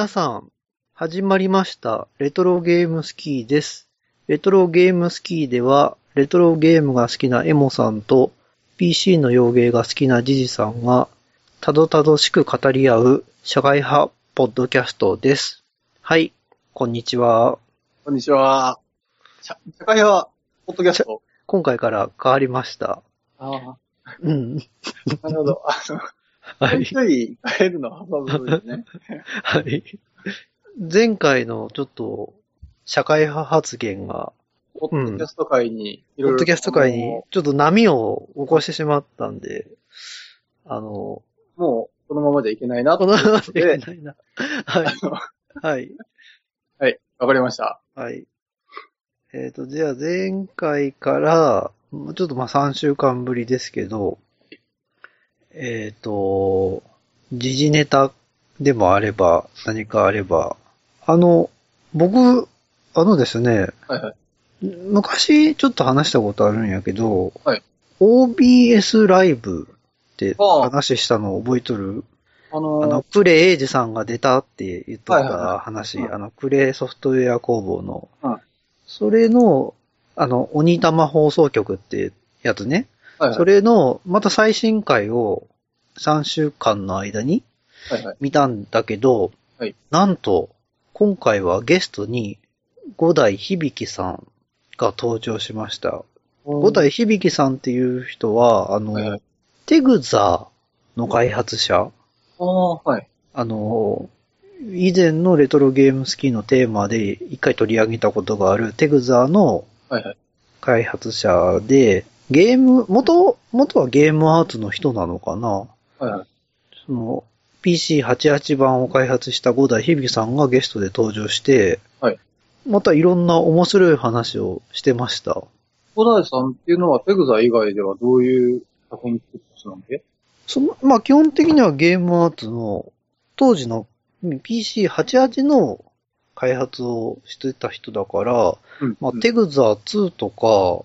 皆さん、始まりました。レトロゲームスキーです。レトロゲームスキーでは、レトロゲームが好きなエモさんと、PC の洋芸が好きなジジさんが、たどたどしく語り合う、社会派ポッドキャストです。はい、こんにちは。こんにちは。社社会派、ポッドキャスト。今回から変わりました。あうん。あ、なるほど。あの、はい。ちょい変えるのはハードルですね。はい。前回のちょっと、社会派発言が、ポッドキャスト界に、いろいろ。ポッドキャスト界にちょっと波を起こしてしまったんで、あの、もう、このままでいけないなこのままとでいけないな。はい。はい。はい、わかりました。はい。えっ、と、じゃあ前回から、もうちょっとまあ3週間ぶりですけど、えっ、と、時事ネタでもあれば、何かあれば、あの、僕、あのですね、はいはい。昔ちょっと話したことあるんやけど、はい。OBS ライブって話したの覚えとる？あのあの、クレイエイジさんが出たって言っとっはいはいはた話、うん。あの、クレイソフトウェア工房の、うん。それの、あの、鬼玉放送局ってやつね、はいはいそれの、また最新回を3週間の間にはいはい。見たんだけど、はいなんと、今回はゲストに五代響さんが登場しました。五代響さんっていう人は、あの、はいはい。テグザの開発者、ああ、はい。あの、以前のレトロゲームスキーのテーマで一回取り上げたことがあるテグザのはいはい。開発者で、ゲーム、元、元はゲームアーツの人なのかな？はいはい。その、PC88 版を開発した五代響さんがゲストで登場して、はいまたいろんな面白い話をしてました。小田井さんっていうのは、テグザ以外ではどういう作品作った人なんでその、まあ、基本的にはゲームアーツの、当時の PC88 の開発をしてた人だから、うんまあ、テグザ2とか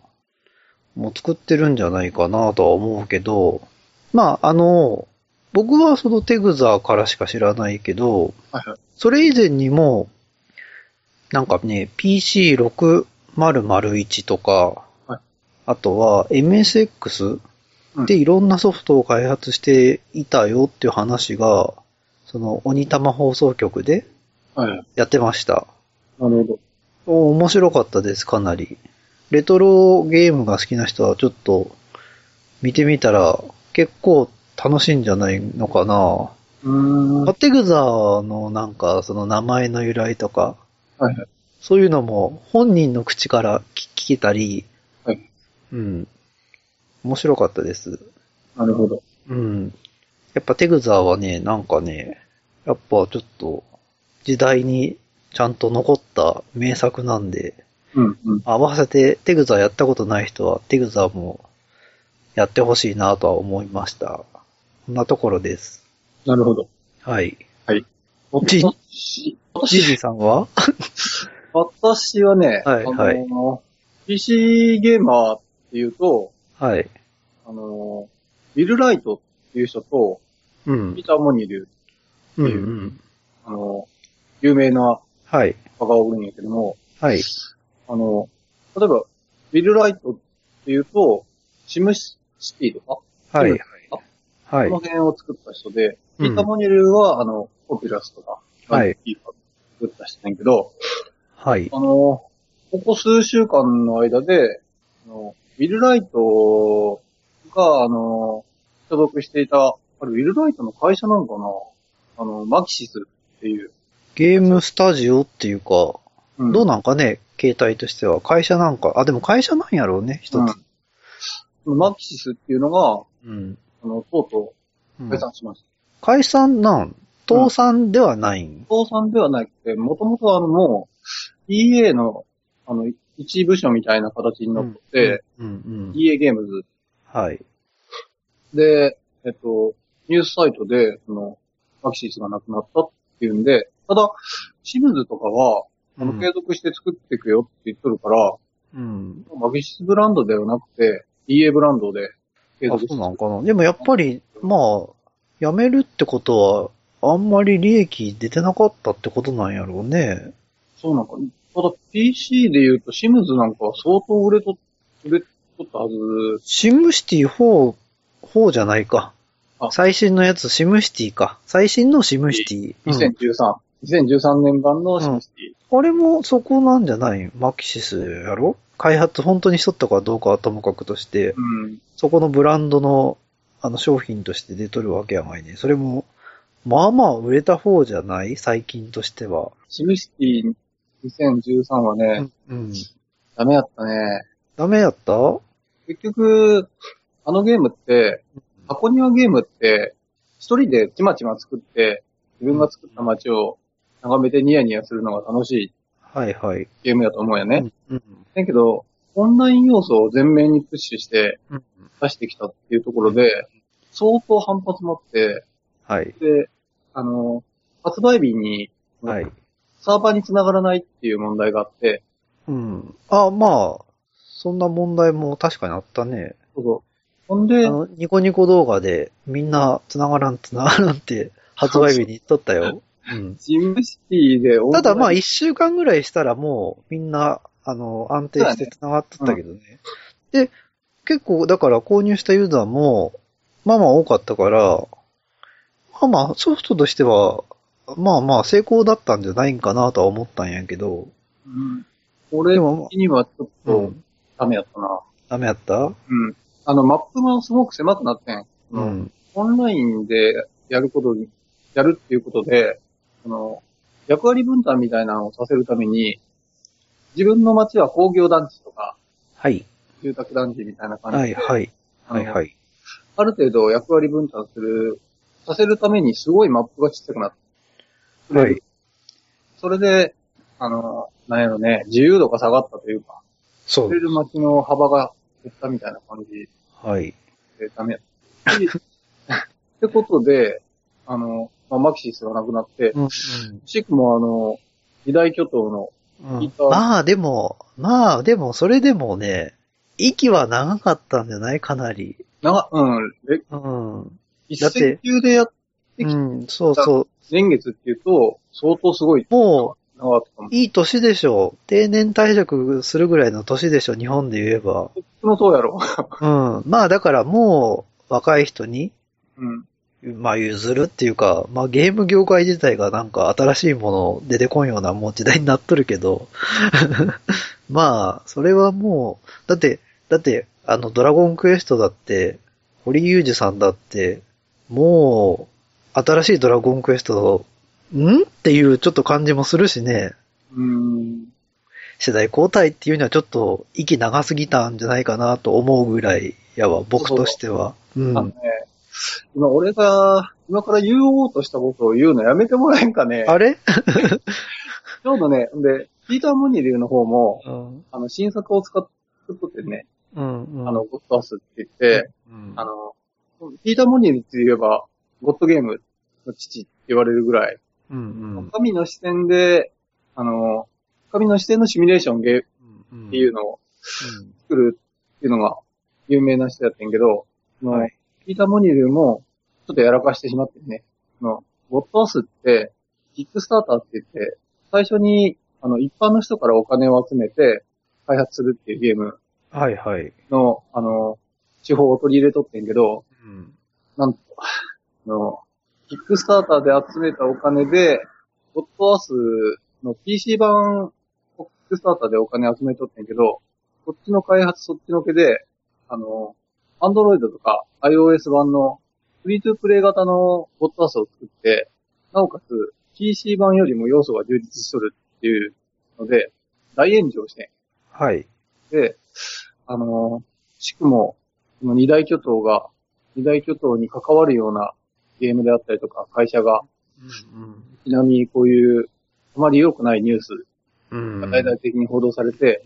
も作ってるんじゃないかなとは思うけど、まあ、あの、僕はそのテグザからしか知らないけど、はいはい。それ以前にも、なんかね、PC6001 とか、はいあとは MSX うんでいろんなソフトを開発していたよっていう話が、その鬼玉放送局ではいはい。やってました。なるほど。お面白かったです、かなり。レトロゲームが好きな人はちょっと見てみたら結構楽しいんじゃないのかな。パテグザのなんかその名前の由来とか、いはい。そういうのも本人の口から聞聞けたり、はいうん。面白かったです。なるほど。うん。やっぱテグザはね、なんかね、やっぱちょっと時代にちゃんと残った名作なんで、うんうん。合わせてテグザやったことない人はテグザもやってほしいなとは思いました。こんなところです。なるほど。はい。私、ジ私ジさんは？私はね、はいあの、PC ゲーマーっていうと、はい。あの、ウィル・ライトっていう人と、うんピ。ーター・モニル、うんうん。あの、有名なはい。画がおるんやけども、はい。あの、例えば、ウィル・ライトっていうと、シムシティとか、はい。はいこの。辺を作った人で、うんピーター・モニルは、あの、ポピュラスとか、はいいい作った人なんやけど、はい。あの、ここ数週間の間で、あのウィル・ライトが、あの、所属していた、あれ、ウィル・ライトの会社なのかな？あの、マキシスっていう。ゲームスタジオっていうか、うんどうなんかね、携帯としては。会社なんか、あ、でも会社なんやろうね、一つ。そのマキシスっていうのが、うん。あの、とうとうんう解散しました。解散なん？倒産ではないん、倒産ではなくて、もともとあの、もう、EA の、あの、一部署みたいな形になって、うん、うん、EA ゲームズはい。で、えっと、ニュースサイトで、その、マキシスがなくなったっていうんで、ただ、シムズとかは、あの、うん継続して作っていくよって言っとるから、うん。マキシスブランドではなくて、EA ブランドで継あ、続してそうなんかな。でもやっぱり、まあ、辞めるってことはあんまり利益出てなかったってことなんやろうね。そうなんか、ただ PC で言うとシムズなんかは相当売れと、売れとったはず。シムシティ4、4じゃないかあ。最新のやつ、シムシティか。最新のシムシティ。うん2013。2013年版のシムシティ。あれもそこなんじゃないマキシスやろ？開発本当にしとったかどうかはともかくとして、うん。そこのブランドのあの商品として出とるわけやないね。それも、まあまあ売れた方じゃない？最近としては。シムシティ2013はね、うん。ダメやったね。ダメやった？結局、あのゲームって、箱庭ゲームって、一人でちまちま作って、自分が作った街を眺めてニヤニヤするのが楽しいはいはい。ゲームやと思うよね。うん。だけど、オンライン要素を全面にプッシュしてうん。出してきたっていうところで、相当反発もあって、はい。で、あの、発売日にはい。サーバーに繋がらないっていう問題があって、うん。あ、まあ、そんな問題も確かにあったね。そうそう。ほんであ、の、ニコニコ動画でみんな繋がらん繋がらんって発売日に言っとったよ。うん。ジムシティでただまあ一週間ぐらいしたらもうみんな、あの、安定して繋がっとったけどね。で、結構だから購入したユーザーも、まあまあ多かったから、まあまあソフトとしては、まあまあ成功だったんじゃないんかなとは思ったんやけど、うん。俺的にはちょっうとん。ダメやったな。ダメやった？うん。あの、マップがすごく狭くなってん。う。ん。オンラインでやることに、やるっていうことで、その、役割分担みたいなのをさせるために、自分の街は工業団地とか、はい。住宅団地みたいな感じで、はいはい。はいはい。ある程度役割分担する、させるためにすごいマップがちっちゃくなって、はい。それで、あの、なんやろね、自由度が下がったというか、そう触れ。る街の幅が減ったみたいな感じはい。でダメやった。で ってことで、あの、まあ、マキシスがなくなって、うん、シクもあの、二大巨頭の、うんまあでも、まあでも、それでもね、息は長かったんじゃない？かなり。長、うん、れうん。一だって戦級でやっできうん、そうそう。年月っていうと、相当すごいも長かった。いい年でしょう。定年退職するぐらいの年でしょう、日本で言えば。こっちもそうやろ。うん。まあだからもう、若い人に、うん。まあ譲るっていうか、まあゲーム業界自体がなんか新しいもの出てこんようなもう時代になっとるけど、まあ、それはもう、だって、だって、あの、ドラゴンクエストだって、堀裕二さんだって、もう、新しいドラゴンクエスト、ん？っていうちょっと感じもするしね、うん。世代交代っていうにはちょっと息長すぎたんじゃないかなと思うぐらいやわ、僕としては。うんあの。ね、今俺が、今から言おうとしたことを言うのやめてもらえんかね？あれ？ちょうどね、で、ピーター・モニルの方も、うん。あの、新作を使ってね、うん。うんあの、、ゴッドアスって言って、うんあの、ピーター・モニルって言えば、ゴッドゲームの父って言われるぐらい、うんうん。神の視点で、あの、神の視点のシミュレーションゲーうんっていうのを作るっていうのが有名な人やってんけど、はいピーター・モニルもちょっとやらかしてしまってね、そのゴッドアスって、キックスターターって言って、最初に、あの、一般の人からお金を集めて開発するっていうゲームはいはい。の、あの、手法を取り入れとってんけど、うん。なんと、あの、キックスターターで集めたお金で、ゴッドアースの PC 版、キックスターターでお金集めとってんけど、こっちの開発そっちのけで、あの、アンドロイドとか iOS 版のフリートゥープレイ型のゴッドアースを作って、なおかつ PC 版よりも要素が充実しとるっていうので、大炎上してはい。で、あの、しくも、この二大巨頭が、二大巨頭に関わるようなゲームであったりとか、会社が、うんちなみにこういう、あまり良くないニュースうん。が大々的に報道されて、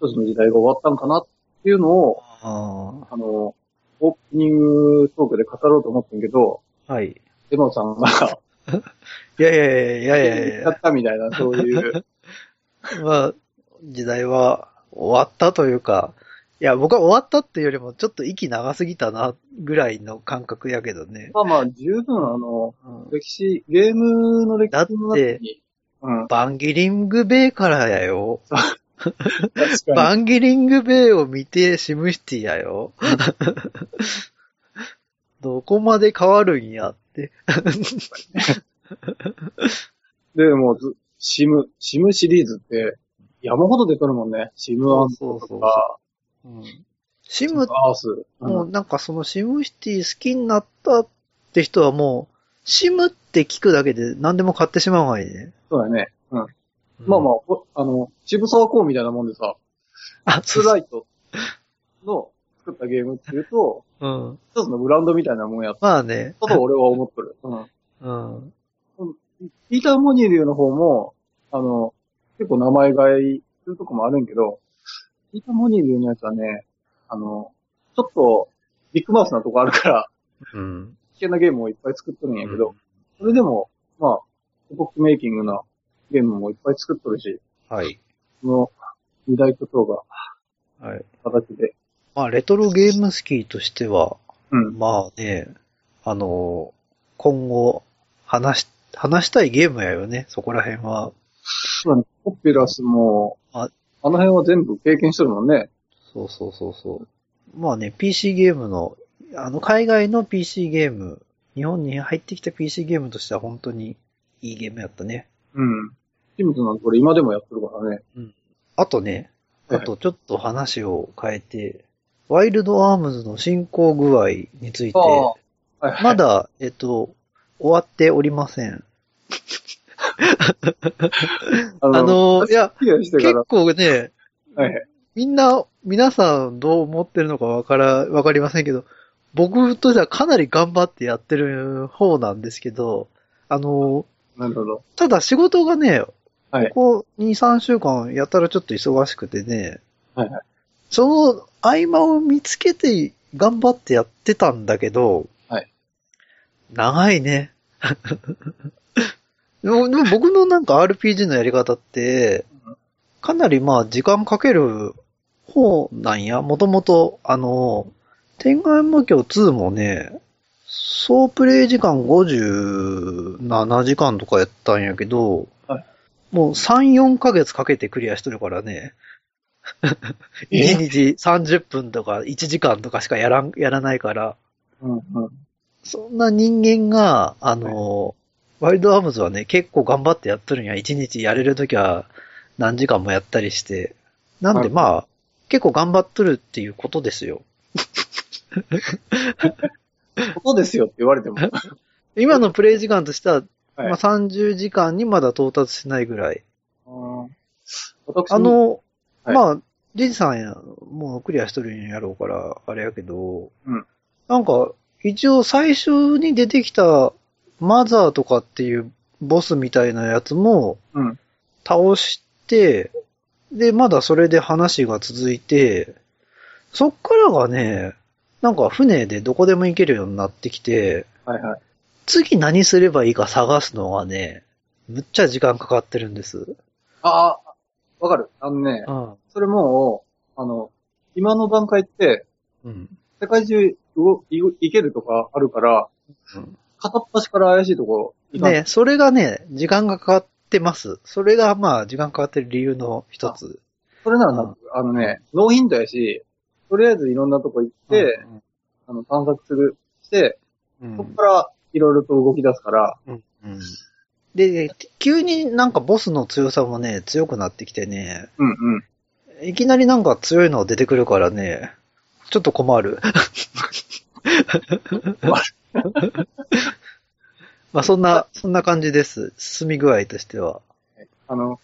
一つの時代が終わったんかなっていうのを、ああの、オープニングトークで語ろうと思ってんけど、あ。はい。エマさんが、いやいやいやいやいやいやったみたいな、そういう、や。まあ、時代は終わったというか、いや、僕は終わったっていうよりも、ちょっと息長すぎたな、ぐらいの感覚やけどね。まあまあ、十分あの、うん歴史、ゲームの歴史の中に、うん。バンギリングベイからやよ。バンギリングベイを見てシムシティやよ。どこまで変わるんやって。に。で、もうず、シム、シムシリーズって、山ほど出とるもんね。シムアントとか、うんシム、アース。もうなんかそのシムシティ好きになったって人はもう、シムって聞くだけで何でも買ってしまうわいね。そうだね。うん。まあまあ、おあの、渋沢公みたいなもんでさ、あ、ツーライトの作ったゲームっていうと、うん。一つのブランドみたいなもんやまあね。と俺は思っとる。うん。うん。ピーター・モニリューの方も、あの、結構名前買いするとこもあるんけど、ピーター・モニリューのやつはね、あの、ちょっとビッグマウスなとこあるから、うん。危険なゲームをいっぱい作っとるんやけど、それでも、まあ、エポックメイキングなゲームもいっぱい作っとるし、はい。その二大巨頭がはい。形で、まあ、レトロゲームスキーとしては、うん。まあね、あの、今後、話し、話したいゲームやよね、そこら辺は。まあポピュラスも、ああの辺は全部経験しとるもんね。そうそうそうそう。まあね、PC ゲームの、あの、海外の PC ゲーム、日本に入ってきた PC ゲームとしては本当にいいゲームやったね。うん。シムズなん。てこれ今でもやってるからね。うん。あとね、あとちょっと話を変えて、ワイルドアームズの進行具合について、はいはいまだ、えっと、終わっておりません。ああのいや、結。構ね、はい。みん。な、皆さん。どう思ってるのかわから、わかりません。けど、僕としてはかなり頑張ってやってる方なん。ですけど、あの、なるほど。ただ仕事がね、はいここ2、3週間やったらちょっと忙しくてね、はいはい。その合間を見つけて頑張ってやってたんだけど、はい長いね。でもでも僕のなんか RPG のやり方って、かなりまあ時間かける方なんや。もともと、あの、天外魔境2もね、総プレイ時間57時間とかやったんやけど、はいもう3、4ヶ月かけてクリアしてるからね。え？1日30分とか1時間とかしかやらん、やらないから、うんうん。そんな人間が、あの、ワイルドアームズはね、結構頑張ってやっとるんや。1日やれるときは何時間もやったりして。なんはいでまあ、結構頑張っとるっていうことですよ。ことですよって言われても。今のプレイ時間としては、はいまあ30時間にまだ到達しないぐらい。うん私あ、の、はいまあ、ジジさんや、もうクリアしとるんやろうから、あれやけど、うんなんか、一応最初に出てきたマザーとかっていうボスみたいなやつもうん。倒して、で、まだそれで話が続いて、そっからがね、なんか船でどこでも行けるようになってきて、はいはい。次何すればいいか探すのがね、むっちゃ時間かかってるんです。ああ、わかる。あのね、うん。それもう、あの、今の段階って、うん。世界中動い行けるとかあるから、うん片っ端から怪しいとこ行ね、それがね、時間がかかってます。それがまあ、時間かかってる理由の一つ。それならな、うんあのね、ノーヒントやし、とりあえずいろんなとこ行って、あの、探索する、して、うん、そこからいろいろと動き出すから、うんうんで、急になんかボスの強さもね、強くなってきてね、うんうん。いきなりなんか強いのが出てくるからね、ちょっと困る。まあそんな、そんな感じです。進み具合としては。あの、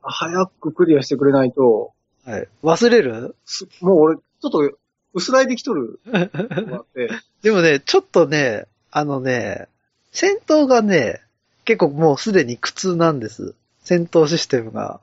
早くクリアしてくれないと、はい。忘れる？すもう俺、ちょっと薄らいできとる でもね、ちょっとね、あのね、戦闘がね、結構もうすでに苦痛なんです。戦闘システムが。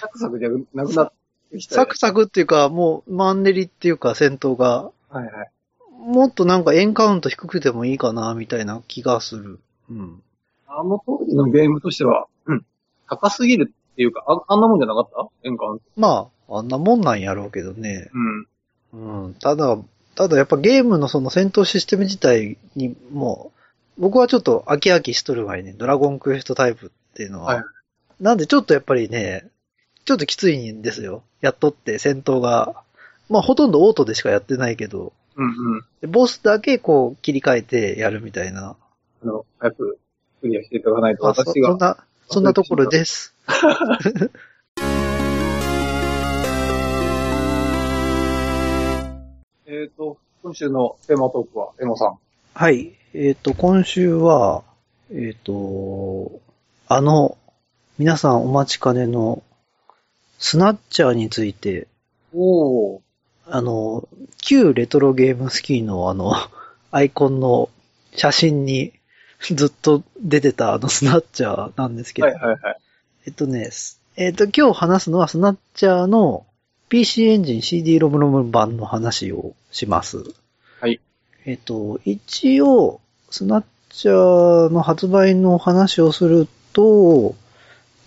サクサクじゃなくなってきた。サクサクっていうか、もうマンネリっていうか戦闘が、はいはい。もっとなんかエンカウント低くてもいいかな、みたいな気がする。うん。あの当時のゲームとしては、うん。高すぎるっていうか、ああんなもんじゃなかった？エンカウント。まあ、あんなもんなんやろうけどね。うん。うん。ただ、ただやっぱゲームのその戦闘システム自体にも、僕はちょっと飽き飽きしとる前に、ドラゴンクエストタイプっていうのは。はいなんでちょっとやっぱりね、ちょっときついんですよ。やっとって戦闘が。まあほとんどオートでしかやってないけど、うんうん。でボスだけこう切り替えてやるみたいな。あの、早くクリアしていただかないと私が。そんな、そんなところです。えっ、と、今週のテーマトークは、エモさん。はい。えっ、と、今週は、えっ、と、あの、皆さんお待ちかねの、スナッチャーについて、おー。あの、旧レトロゲームスキーのあの、アイコンの写真にずっと出てたあのスナッチャーなんですけど、はいはいはい。えっとね、すえっと、今日話すのはスナッチャーの PC エンジン CD ロムロム版の話をします。はい。えっと、一応、スナッチャーの発売の話をすると、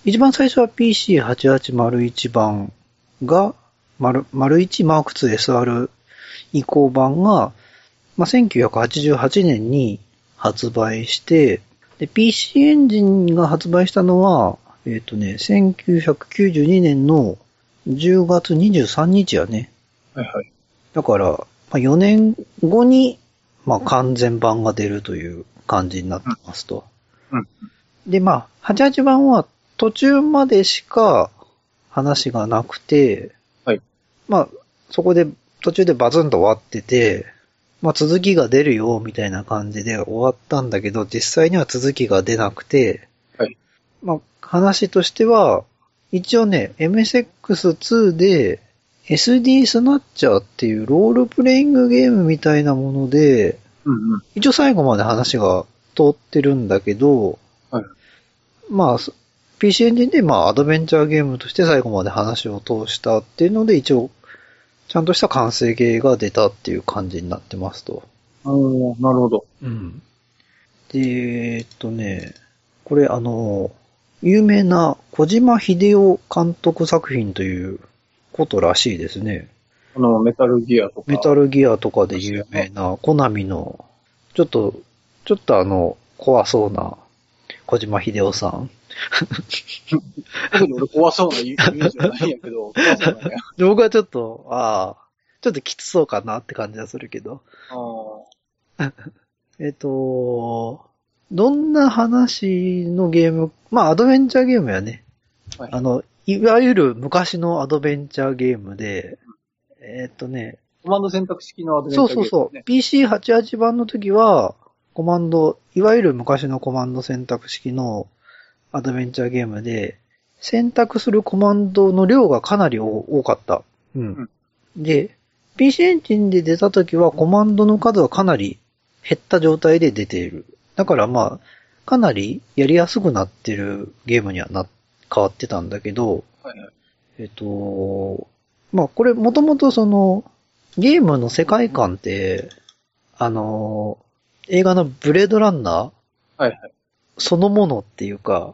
一番最初は PC8801 版が、丸丸1マーク 2SR 移行版が、まあ、1988年に発売して、で、PC エンジンが発売したのは、えっ、とね、1992年の10月23日やね。はいはい。だから、まあ、4年後に、まあ、完全版が出るという感じになってますと。うんで、まあ、88版は途中までしか話がなくて、はい。まあ、そこで途中でバズンと終わってて、まあ、続きが出るよ、みたいな感じで終わったんだけど、実際には続きが出なくて、話としては、一応ね、MSX2 で SD スナッチャーっていうロールプレイングゲームみたいなもので、うんうん。一応最後まで話が通ってるんだけど、はい。まあ、そ PC エンジンでまあアドベンチャーゲームとして最後まで話を通したっていうので一応、ちゃんとした完成形が出たっていう感じになってますと。おー、なるほど。うん。で、えっとね、これあの、有名な小島秀夫監督作品ということらしいですね。あの、メタルギアとか。メタルギアとかで有名なコナミの、ちょっと、ちょっとあの、怖そうな小島秀夫さん。特 に俺怖そうなイメージはないんやけど、僕はちょっと、ああ、ちょっときつそうかなって感じはするけど。あ えっと、どんな話のゲーム、まあアドベンチャーゲームやね。ーはい。あの、いわゆる昔のアドベンチャーゲームで、えっとね、コマンド選択式のアドベンチャーそうそうそう。ゲーム PC88 版の時は、コマンド、いわゆる昔のコマンド選択式のアドベンチャーゲームで、選択するコマンドの量がかなり多かった。うん。で、PC エンジンで出た時はコマンドの数はかなり減った状態で出ている。だからまあ、かなりやりやすくなってるゲームにはな、変わってたんだけど、はいはい。えっと、まあこれもともとその、ゲームの世界観って、あの、映画のブレードランナーはいはい。そのものっていうか、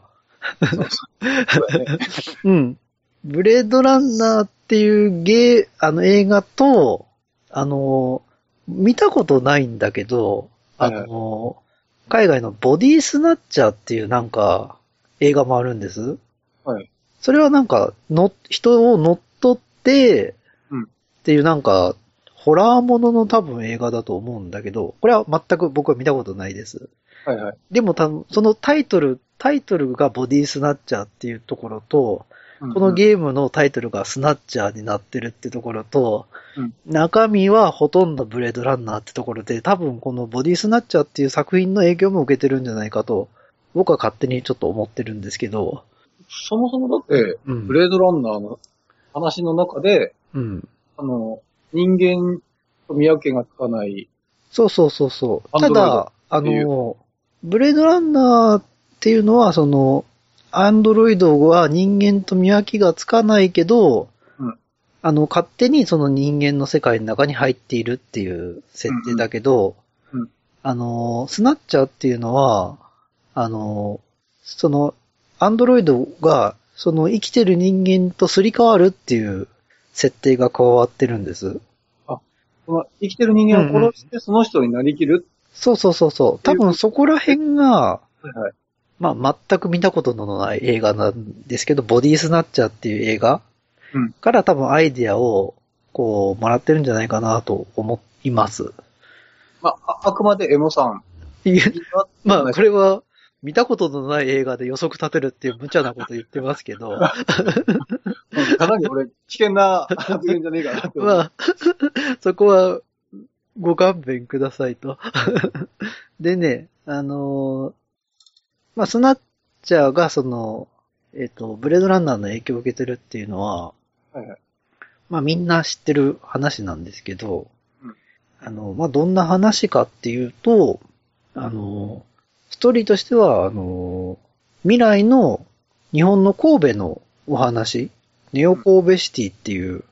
そうん。ブレードランナーっていうゲー、あの映画と、あの、見たことないんだけど、あの、海外のボディスナッチャーっていうなんか映画もあるんです。はい。それはなんか、の、人を乗っ取って、うんっていうなんか、ホラーものの多分映画だと思うんだけど、これは全く僕は見たことないです。はいはい。でも多分、そのタイトル、タイトルがボディスナッチャーっていうところと、このーゲームのタイトルがスナッチャーになってるってところと、うん。中身はほとんどブレードランナーってところで、多分このボディスナッチャーっていう作品の影響も受けてるんじゃないかと、僕は勝手にちょっと思ってるんですけど、そもそもだって、うん。ブレードランナーの話の中で、うん。あの、人間と見分けがつかない、そうそうそうそう。ただ、あの、ブレードランナーっていうのは、その、アンドロイドは人間と見分けがつかないけど、うんあの、勝手にその人間の世界の中に入っているっていう設定だけど、うんうんあの、スナッチャーっていうのは、あの、その、アンドロイドが、その生きてる人間とすり替わるっていう設定が加わってるんです。その生きてる人間を殺してその人になりきる？そうそうそうそう。多分そこら辺が、はいはい。まあ全く見たことのない映画なんですけど、ボディスナッチャーっていう映画うんから多分アイディアをこうもらってるんじゃないかなと思います。まあ、ああくまでエモさん。まあ これは見たことのない映画で予測立てるっていう無茶なこと言ってますけど、う んかなり俺、危険な発言じゃねえかなって思う。まあ、そこはご勘弁くださいと。でね、あのーまあ、スナッチャーがその、えっ、と、ブレードランナーの影響を受けてるっていうのは、はいはい。まあみんな知ってる話なんですけど、うんあの、まあどんな話かっていうと、あの、ストーリーとしては、あの、未来の日本の神戸のお話、ネオ神戸シティっていう、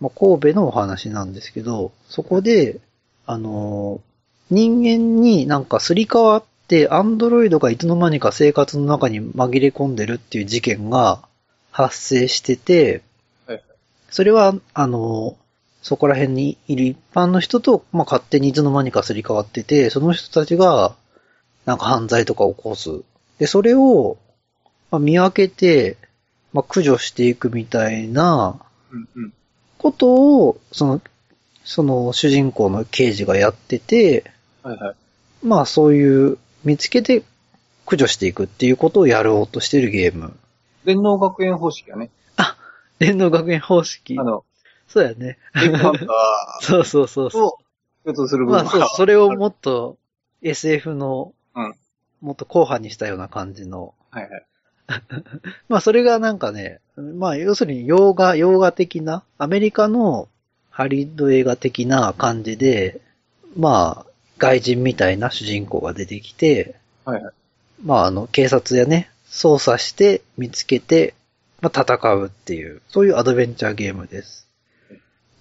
まあ神戸のお話なんですけど、そこで、あの、人間になんかすり替わって、アンドロイドがいつの間にか生活の中に紛れ込んでるっていう事件が発生してて、はいはいそれは、あの、そこら辺にいる一般の人と、まあ、勝手にいつの間にかすり替わってて、その人たちが、なんか犯罪とかを起こす。で、それを、まあ、見分けて、まあ、駆除していくみたいな。ことを、その、その主人公の刑事がやってて、はいはい。まあそういう、見つけて駆除していくっていうことをやろうとしてるゲーム。電脳学園方式やね。電脳学園方式あ。の、そうやね。そうそうそうーそと共通するう。まあそうそれをもっと SF の、うんもっと硬派にしたような感じの。はいはい。まあそれがなんかね、まあ要するに洋画、洋画的な、アメリカのハリウッド映画的な感じで、まあ外人みたいな主人公が出てきて、はいはい。まああの警察やね、捜査して見つけて、まあ戦うっていう、そういうアドベンチャーゲームです。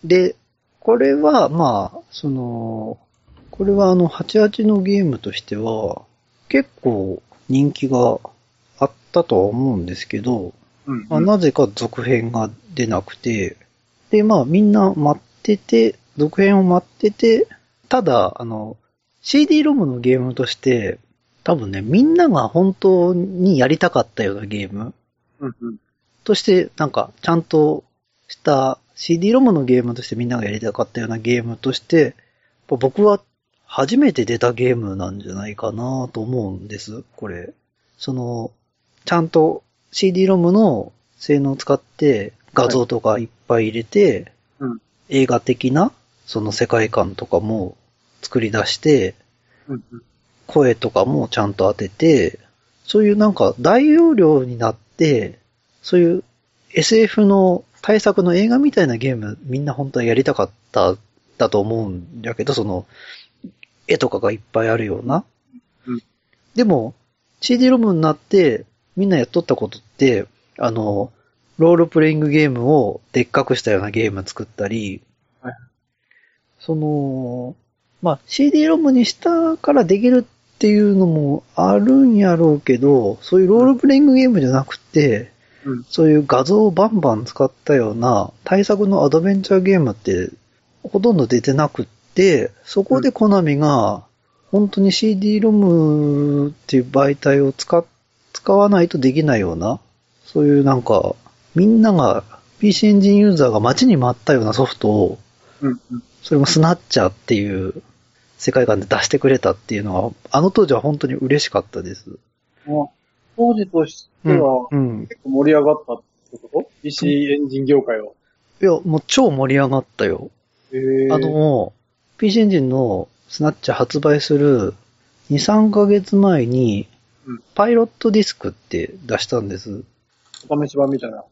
で、これはまあ、その、これはあの88のゲームとしては、結構人気があったとは思うんですけど、うん、まあ、なぜか続編が出なくて、で、まあみんな待ってて、続編を待ってて、ただ、あの、CD ロムのゲームとして、多分ね、みんなが本当にやりたかったようなゲームうんうん。として、なんか、ちゃんとした CD ロムのゲームとしてみんながやりたかったようなゲームとして、僕は初めて出たゲームなんじゃないかなと思うんです、これ。その、ちゃんと CD ロムの性能を使って画像とかいっぱい入れて、うん映画的なその世界観とかも作り出して、うんうん。声とかもちゃんと当てて、そういうなんか大容量になって、そういう SF の対策の映画みたいなゲームみんな本当はやりたかっただと思うんだけど、その絵とかがいっぱいあるような。うんでも CD ロムになってみんなやっとったことって、あの、ロールプレイングゲームをでっかくしたようなゲーム作ったり、はいその、まあ、CD ロムにしたからできるっていうのもあるんやろうけど、そういうロールプレイングゲームじゃなくて、うんそういう画像をバンバン使ったような対策のアドベンチャーゲームってほとんど出てなくって、そこでコナミが本当に CD ロムっていう媒体を使っ使わないとできないような、そういうなんか、みんなが PC エンジンユーザーが待ちに待ったようなソフトをうんうん。それもスナッチャーっていう世界観で出してくれたっていうのは、あの当時は本当に嬉しかったです。まあ、当時としては、うん。結構盛り上がったってこと ?PC エンジン業界を。いや、もう超盛り上がったよ。へーあ、の、PC エンジンのスナッチ発売する2、3ヶ月前にうん、パイロットディスクって出したんです。お試し版みたいな。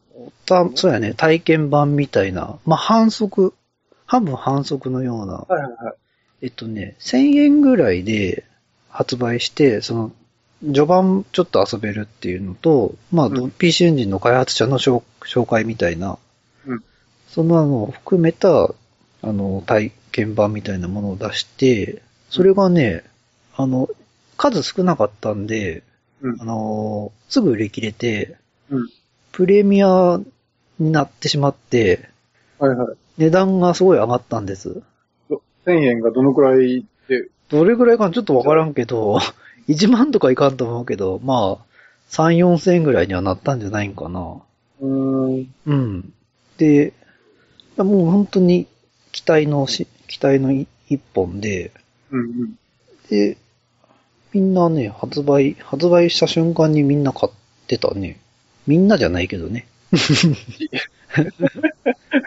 たそうやね、体験版みたいな。まあ、反則、半分反則のような。はいはいはい。えっとね、1000円ぐらいで発売して、その、序盤ちょっと遊べるっていうのと、まあ、うん PC エンジンの開発者の紹紹介みたいな、うんそのあの、含めた、あの、体験版みたいなものを出して、それがね、あの、数少なかったんで、うんあの、すぐ売り切れて、うんプレミアになってしまって、はいはい。値段がすごい上がったんです。1000円がどのくらいで、どれぐらいかなちょっとわからんけど、1万とかいかんと思うけど、まあ、3、4千円ぐらいにはなったんじゃないんかな。うーん。うん。で、もう本当に期待のし、期待のい一本で、うんうん。で、みんなね、発売、発売した瞬間にみんな買ってたね。みんなじゃないけどね。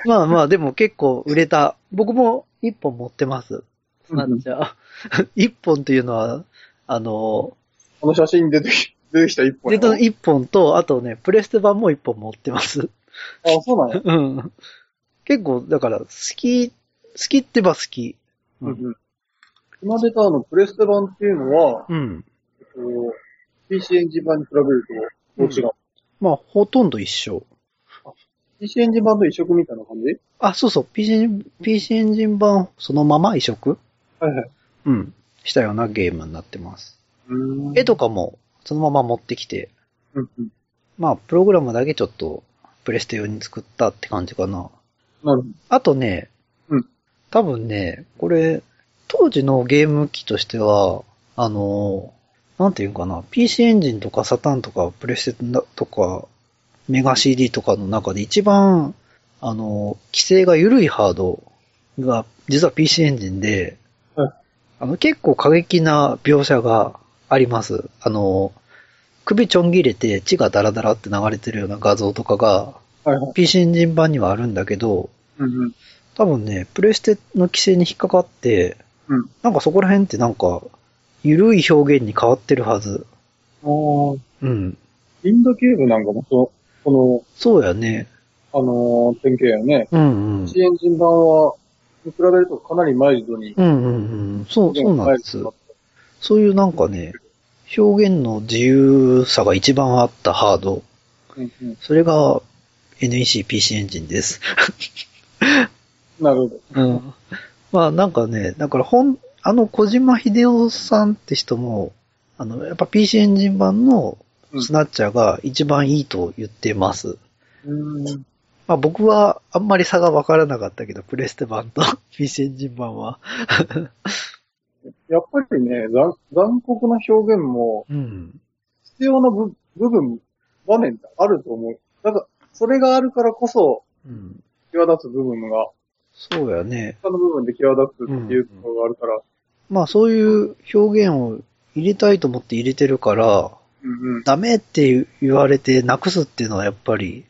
まあまあ、でも結構売れた。僕も一本持ってます。スナッチャー。一本っていうのは、あの、この写真に出てき、出てきた一本。で一本と、あとね、プレステ版も一本持ってます。あ、そうなんや。うん。結構、だから、好き、好きってば好き。うんうん。今出たあの、プレステ版っていうのは、うん。えっと PC エンジン版に比べると、どう違う、まあ、ほとんど一緒。PC エンジン版と移植みたいな感じ？あ、そうそう、PC エン、PC エンジン版そのまま移植？はいはい。うん。したようなゲームになってます。絵とかもそのまま持ってきて、うんうん。まあ、プログラムだけちょっと、プレステ用に作ったって感じかな。なるほど。あとね、うん多分ね、これ、当時のゲーム機としては、あの、なんていうかな、PC エンジンとかサターンとかプレステとか、メガ CD とかの中で一番、あの、規制が緩いハードが、実は PC エンジンで、はいあの、結構過激な描写があります。あの、首ちょん切れて血がダラダラって流れてるような画像とかが、はいはい。PC エンジン版にはあるんだけど、うんうん。多分ね、プレステの規制に引っかかって、うんなんかそこら辺ってなんか、緩い表現に変わってるはず。あーうん。インドケーブなんかもそ、こそうやね。の、あのー典型やね。うんうん。PC エンジン版は、に比べるとかなりマイルドに。うんうんうん。そう、そうなんです。そういうなんかね、表現の自由さが一番あったハード。うんうん。それが NEC PC エンジンです。なるほど。うん。まあなんかね、だから本、あの小島秀夫さんって人も、あの、やっぱ PC エンジン版のスナッチャーが一番いいと言ってます。うーん。まあ僕はあんまり差が分からなかったけど、プレステ版と PC エンジン版は。やっぱりね、残残酷な表現もうん。必要な部部分、場面ってあると思う。だから、それがあるからこそ、うん。際立つ部分が、そうやね。他の部分で際立つっていうところがあるから、まあそういう表現を入れたいと思って入れてるから、うんうん。ダメって言われてなくすっていうのはやっぱり、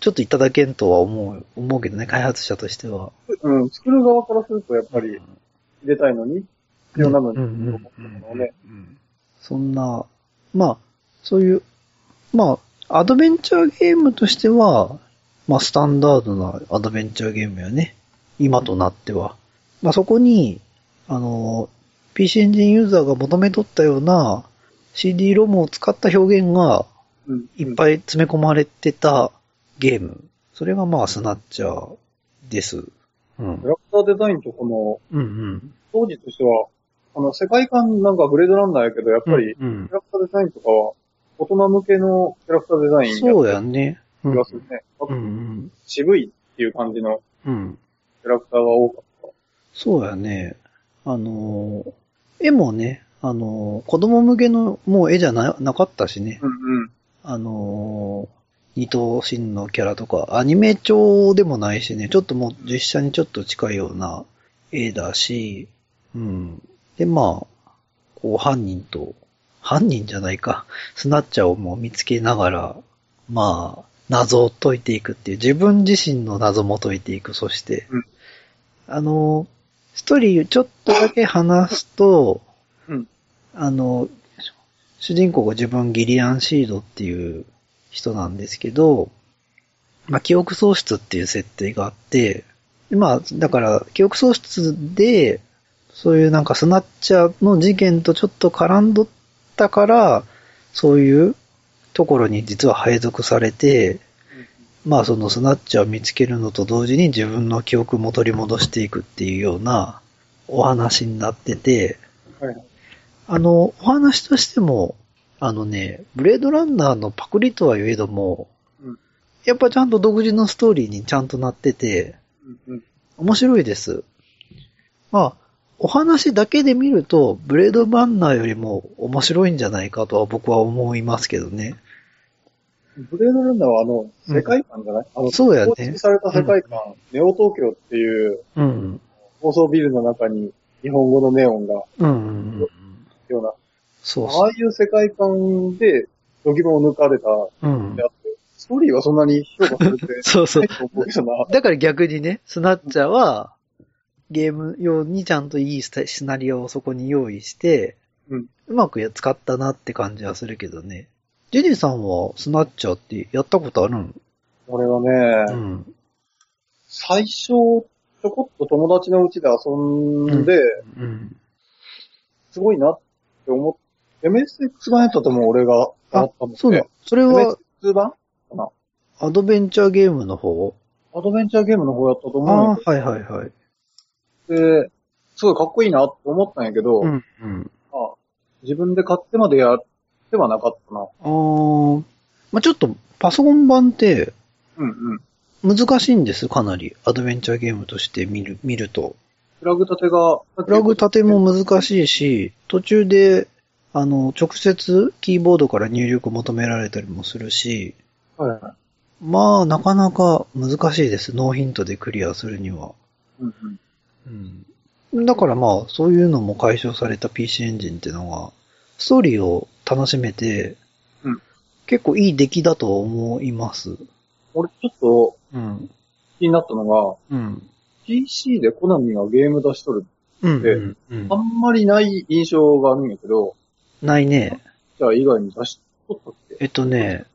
ちょっといただけんとは思う、思うけどね、開発者としては。うん、作る側からするとやっぱり入れたいのに、必要なのに。そんな、まあ、そういう、まあ、アドベンチャーゲームとしては、まあ、スタンダードなアドベンチャーゲームやね。今となっては。まあ、そこに、あの、PC エンジンユーザーが求めとったような CD ロムを使った表現がうん。いっぱい詰め込まれてたゲーム。それがまあ、スナッチャーです。うんキャ。ラクターデザインとこの、うんうん。当時としては、あの、世界観なんかブレードランナーやけど、やっぱり、キうんャラクターデザインとかは、大人向けのキャラクターデザインそうややね。気がするね。うんうん。渋いっていう感じのうん。キャラクターが多かった。そうやね。あのー、絵もね、あのー、子供向けのもう絵じゃななかったしね。うんうん。あのー、二頭身のキャラとか、アニメ調でもないしね、ちょっともう実写にちょっと近いような絵だし、うん。で、まあ、こう犯人と、犯人じゃないか、スナッチャーをもう見つけながら、まあ、謎を解いていくっていう、自分自身の謎も解いていく、そして、うん。あの、一人ちょっとだけ話すと、うんあの、主人公が自分ギリアンシードっていう人なんですけど、まあ、記憶喪失っていう設定があって、まあ、だから、記憶喪失で、そういうなんかスナッチャーの事件とちょっと絡んどったから、そういうところに実は配属されて、まあそのスナッチャーを見つけるのと同時に自分の記憶も取り戻していくっていうようなお話になってて、はい。あの、お話としても、あのね、ブレードランナーのパクリとは言えども、うんやっぱちゃんと独自のストーリーにちゃんとなってて、うんうん。面白いです。まあ、お話だけで見ると、ブレードバンナーよりも面白いんじゃないかとは僕は思いますけどね。ブレードランナーはあの、世界観じゃな？い、あの、そうやね構築された世界観、ネオ東京っていううん。高層ビルの中に日本語のネオンが、うんうんうん。ような、あそうそあいう世界観で、度肝を抜かれた。あって、ストーリーはそんなに評価されて そうそう。だから逆にね、スナッチャーは、ゲーム用にちゃんといいシナリオをそこに用意して、うんうまくや使ったなって感じはするけどね。ジェニーさんはスナッチャーってやったことあるん俺はうね、ん。最初、ちょこっと友達の家で遊んで、うん。すごいなって思って、MSX 版やったと思う、俺がやったので。そうだ。それは MSX 版アドベンチャーゲームの方？アドベンチャーゲームの方やったとあ思うんあー、はいはいはい。やで、すごいかっこいいなって思ったんやけど、うん、うん。あ自分で買ってまでやってはなかったな。あーまあちょっとパソコン版ってうんうん。難しいんです、かなり。アドベンチャーゲームとして見る、見ると。フラグ立てが、フラグ立ても難しいし、途中で、あの、直接キーボードから入力求められたりもするし、はいはい。まあ、なかなか難しいです。ノーヒントでクリアするには。うんうん。うん。だからまあ、そういうのも解消された PC エンジンっていうのが、ストーリーを楽しめて、うん結構いい出来だと思います。俺ちょっとうん。気になったのが、うん。PC でコナミがゲーム出しとる。うん。でうんうんあんまりない印象があるんやけど、ないね。じゃあ以外に出しとったっけ？えっとね、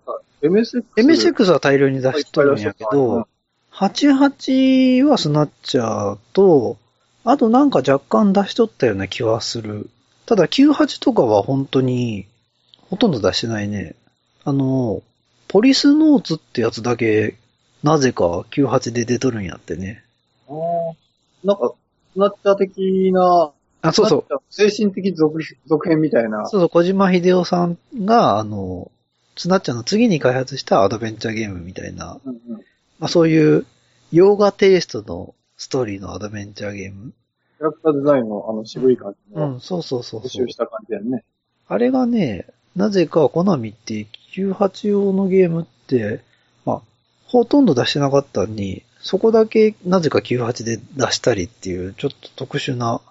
MSX? MSX は大量に出しとるんやけど、88はスナッチャーと、あとなんか若干出しとったような気はする。ただ98とかは本当に、ほとんど出してないね。あの、ポリスノーツってやつだけ、なぜか98で出とるんやってね。なんか、スナッチャー的な、あ、そうそう。う。精神的続続編みたいな。そうそう、小島秀夫さんが、あの、スナッチャーの次に開発したアドベンチャーゲームみたいな、うんうん。まあそういう、洋画テイストのストーリーのアドベンチャーゲーム。キャラクターデザインのあの渋い感じのうん、そうそうそうそう募集。した感じやんね。あれがね、なぜかコナミって98用のゲームって、まあ、ほとんど出してなかったのに、そこだけなぜか98で出したりっていう、ちょっと特殊な、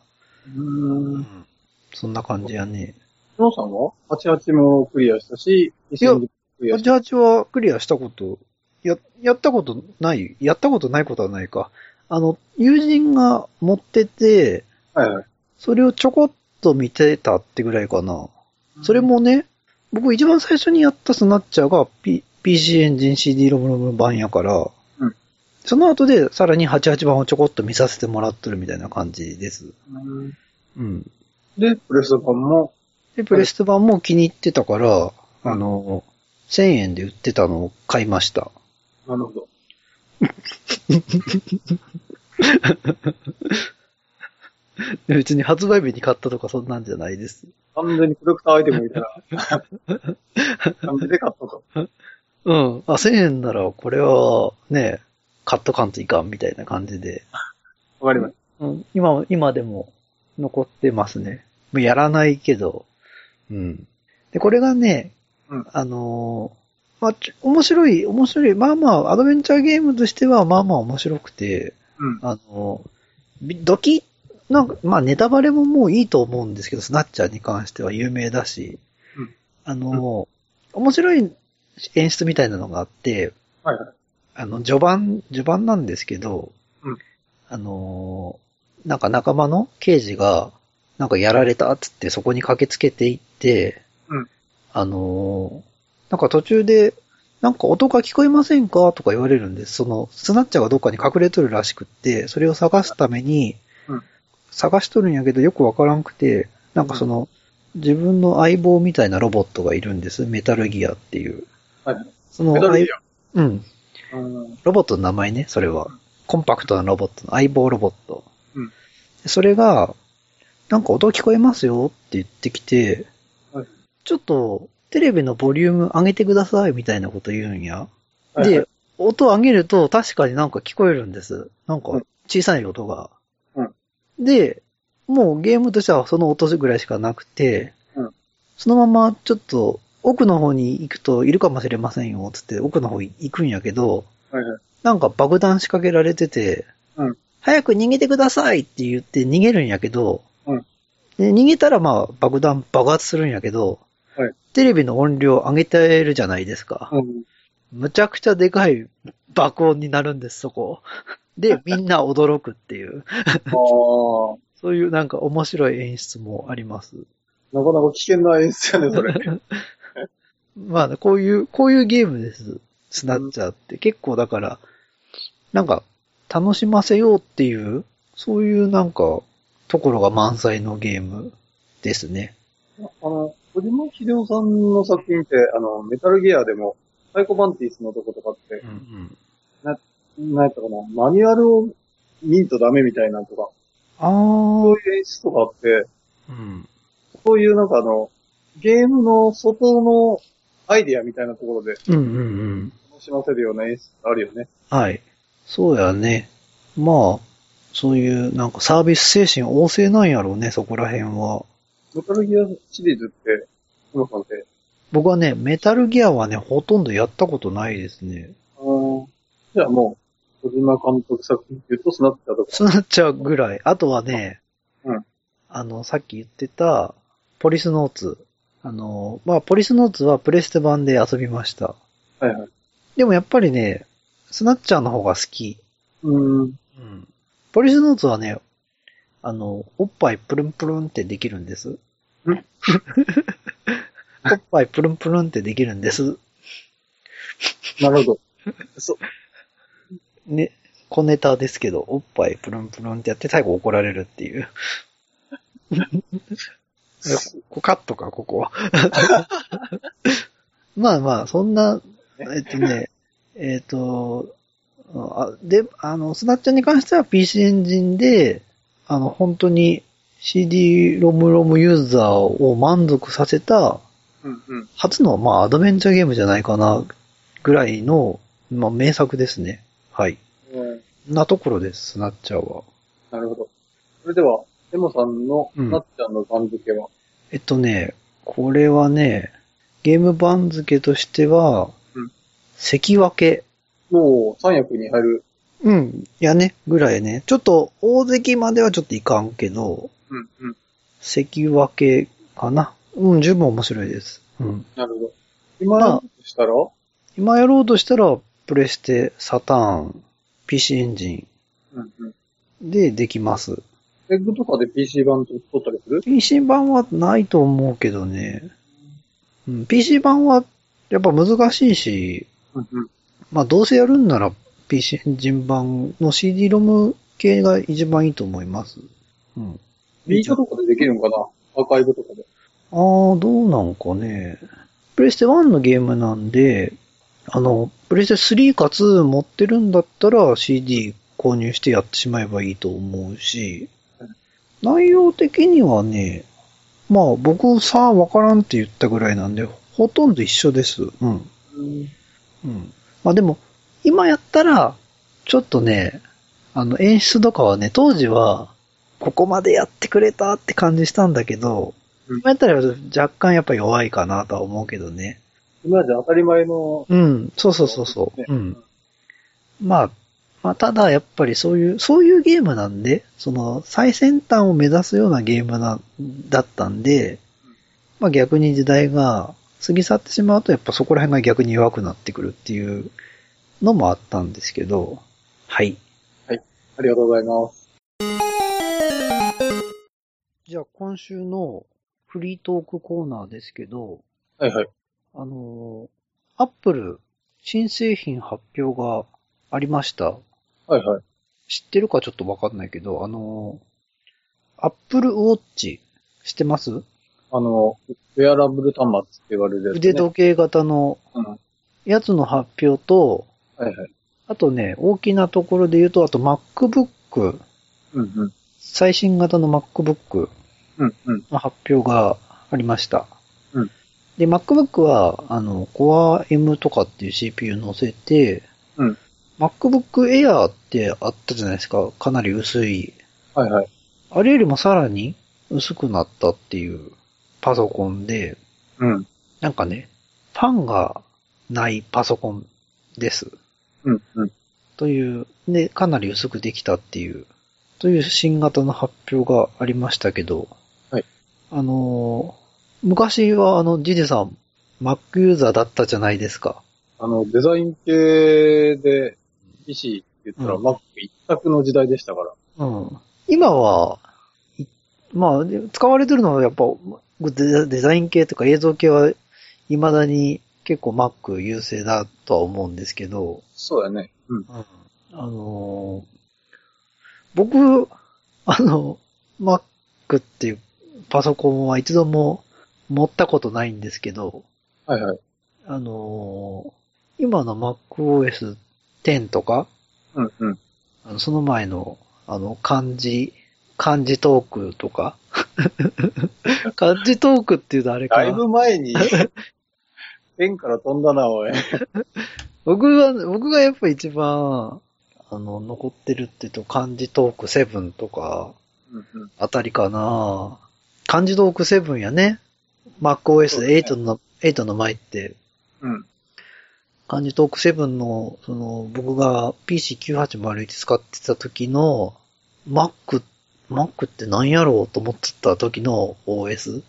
うーん。そんな感じやね。ゾウさんは ?88 もクリアしたし、2000もクリアした。88はクリアしたこと、や、やったことない、やったことないことはないか。あの、友人が持ってて、はいはい。それをちょこっと見てたってぐらいかな。それもね、僕一番最初にやったスナッチャーが、P、PC エンジン CD ロムロム版やから、うんその後でさらに88番をちょこっと見させてもらってるみたいな感じです。うんうん。で、プレスト版も、で、プレステ版も気に入ってたから、あの、1000円で売ってたのを買いました。なるほど。別に発売日に買ったとかそんなんじゃないです。完全にコレクターアイテムみたいな 感じで買ったと。うん。あ、1000円ならこれはね、買っとかんといかんみたいな感じで。わかりましうん、今、今でも残ってますね。もうやらないけど。うん。で、これがね、うんあのーまあ、面白い、面白い。まあまあ、アドベンチャーゲームとしては、まあまあ面白くて、うんあのーびドキなんか、まあネタバレももういいと思うんですけど、スナッチャーに関しては有名だし、うんあのー面白い演出みたいなのがあって、はいはい。あの、序盤、序盤なんですけど、うんあのーなんか仲間の刑事が、なんかやられたっつってそこに駆けつけていって、うんあのーなんか途中で、なんか音が聞こえませんか？とか言われるんです。その、スナッチャーがどっかに隠れとるらしくって、それを探すために、うん探しとるんやけどよくわからんくて、なんかその、自分の相棒みたいなロボットがいるんです。メタルギアっていう。はいはい。そのメタルギうん。ロボットの名前ね、それは。コンパクトなロボットの相棒ロボット。うんでそれが、なんか音聞こえますよって言ってきて、はいちょっとテレビのボリューム上げてくださいみたいなこと言うんや。はいはいで、音を上げると確かになんか聞こえるんです。なんかうん小さい音が。うんで、もうゲームとしてはその音ぐらいしかなくて、うんそのままちょっと奥の方に行くといるかもしれませんよ、つって奥の方行くんやけど、はいはい。なんか爆弾仕掛けられてて、うん早く逃げてくださいって言って逃げるんやけど、うんで逃げたらまあ爆弾爆発するんやけど、はいテレビの音量上げてるじゃないですか。うん。むちゃくちゃでかい爆音になるんです、そこ。で、みんな驚くっていう、そういうなんか面白い演出もあります。なかなか危険な演出やね、それ。まあ、こういう、こういうゲームです。スナッチャーって。結構だから、なんか、楽しませようっていう、そういうなんか、ところが満載のゲームですね。あの、小島秀夫さんの作品って、あの、メタルギアでも、サイコバンティスのとことかってう、んなんやったかな、マニュアルを見んとダメみたいなのとか、あそういう演出とかあって、あ、うん。そういうなんかあの、ゲームの外のアイディアみたいなところでうんうんうん。楽しませるような演出あるよね。はい。そうやね。まあ、そういうなんかサービス精神旺盛なんやろうね、そこら辺は。メタルギアシリーズって、今さんって、僕はね、メタルギアはね、ほとんどやったことないですね。じゃあもう、小島監督作品って言うとスナッチャーとか。スナッチャーぐらい。あとはね、うんあの、さっき言ってた、ポリスノーツ。あの、まあ、ポリスノーツはプレステ版で遊びました。はいはい。でもやっぱりね、スナッチャーの方が好き。うーん。うん。ポリスノーツはね、あの、おっぱいプルンプルンってできるんです。んおっぱいプルンプルンってできるんです。なるほど。そ、ね、小ネタですけど、おっぱいプルンプルンってやって最後怒られるっていう。ここカットか、ここは？まあまあ、そんな、えっとね、えっと、あで、あの、スナッチャーに関しては PC エンジンで、あの、本当に CD ロムロムユーザーを満足させた。初の、まあ、アドベンチャーゲームじゃないかな、ぐらいの、まあ、名作ですね。はい。うんなところです、スナッチャーは。なるほど。それでは、エモさんのうんなっちゃんの番付は、えっとね、これはね、ゲーム番付としては、うん関脇。もう三役に入る。うん。いやね、ぐらいね。ちょっと、大関まではちょっといかんけど、うんうん。関脇かな。うん、十分面白いです。うん。なるほど。今やるとしたら、今やろうとしたら、プレステ、サターン、PC エンジうんうん。ンでできます。エッグとかで PC 版と撮ったりする？PC 版はないと思うけどね。うん、PC 版はやっぱ難しいし、うんうん。まあどうせやるんなら PC エンジン版の CD ロム系が一番いいと思います。うん。ビートとかでできるんかな？アーカイブとかで。ああ、どうなんかね。プレステ1のゲームなんで、あの、プレステ3か2持ってるんだったら CD 購入してやってしまえばいいと思うし、内容的にはね、まあ僕さあわからんって言ったぐらいなんで、ほとんど一緒です。うん。うん。うん。まあでも、今やったら、ちょっとね、あの演出とかはね、当時は、ここまでやってくれたって感じしたんだけど、うん今やったら若干やっぱ弱いかなとは思うけどね。今じゃ当たり前の、うん、そうそうそうそう。ねうん。まあ、まあ、ただやっぱりそういう、そういうゲームなんで、その最先端を目指すようなゲームな、だったんで、まあ逆に時代が過ぎ去ってしまうとやっぱそこら辺が逆に弱くなってくるっていうのもあったんですけど、はい。ありがとうございます。じゃあ今週のフリートークコーナーですけど、はいはい。あの、アップル新製品発表がありました。はいはい。知ってるかちょっとわかんないけど、あの、アップルウォッチ知ってます？あの、ウェアラブル端末って言われるやつ、ね。腕時計型のうん。はやつの発表と、いはい。あとね、大きなところで言うと、あと MacBook、うんうん。最新型の MacBook うんうん。の発表がありました。うんで、MacBook は、あの、Core M とかっていう CPU 乗せて、うん。MacBook Air ってあったじゃないですか。かなり薄い。はいはい。あれよりもさらに薄くなったっていうパソコンで、うん。なんかね、ファンがないパソコンです。うん。うん。という、で、かなり薄くできたっていう、という新型の発表がありましたけど、はい。あのー昔はあの、ジジさん、Mac ユーザーだったじゃないですか。あの、デザイン系で、PC って言ったら、うん Mac 一択の時代でしたから。うん。今は、いまあ、で使われてるのはやっぱデデザイン系とか映像系は未だに結構 Mac 優勢だとは思うんですけど、そうだね。うん。あのー僕、あの、Mac っていうパソコンは一度も持ったことないんですけど、はいはい。あのー今の MacOS 10とか、うんうん。あのその前の、あの、漢字、漢字トークとか、漢字トークっていうとあれかだいぶ前に、天から飛んだな、おい。僕は、僕がやっぱ一番、あの、残ってるっていうと漢字トーク7とか、うんうん。あたりかな漢字トーク7やね。MacOS8 の、8の前って、うん。漢字トーク7の、その、僕が PC9801 使ってた時の、Mac、Mac って何やろうと思ってた時の OS?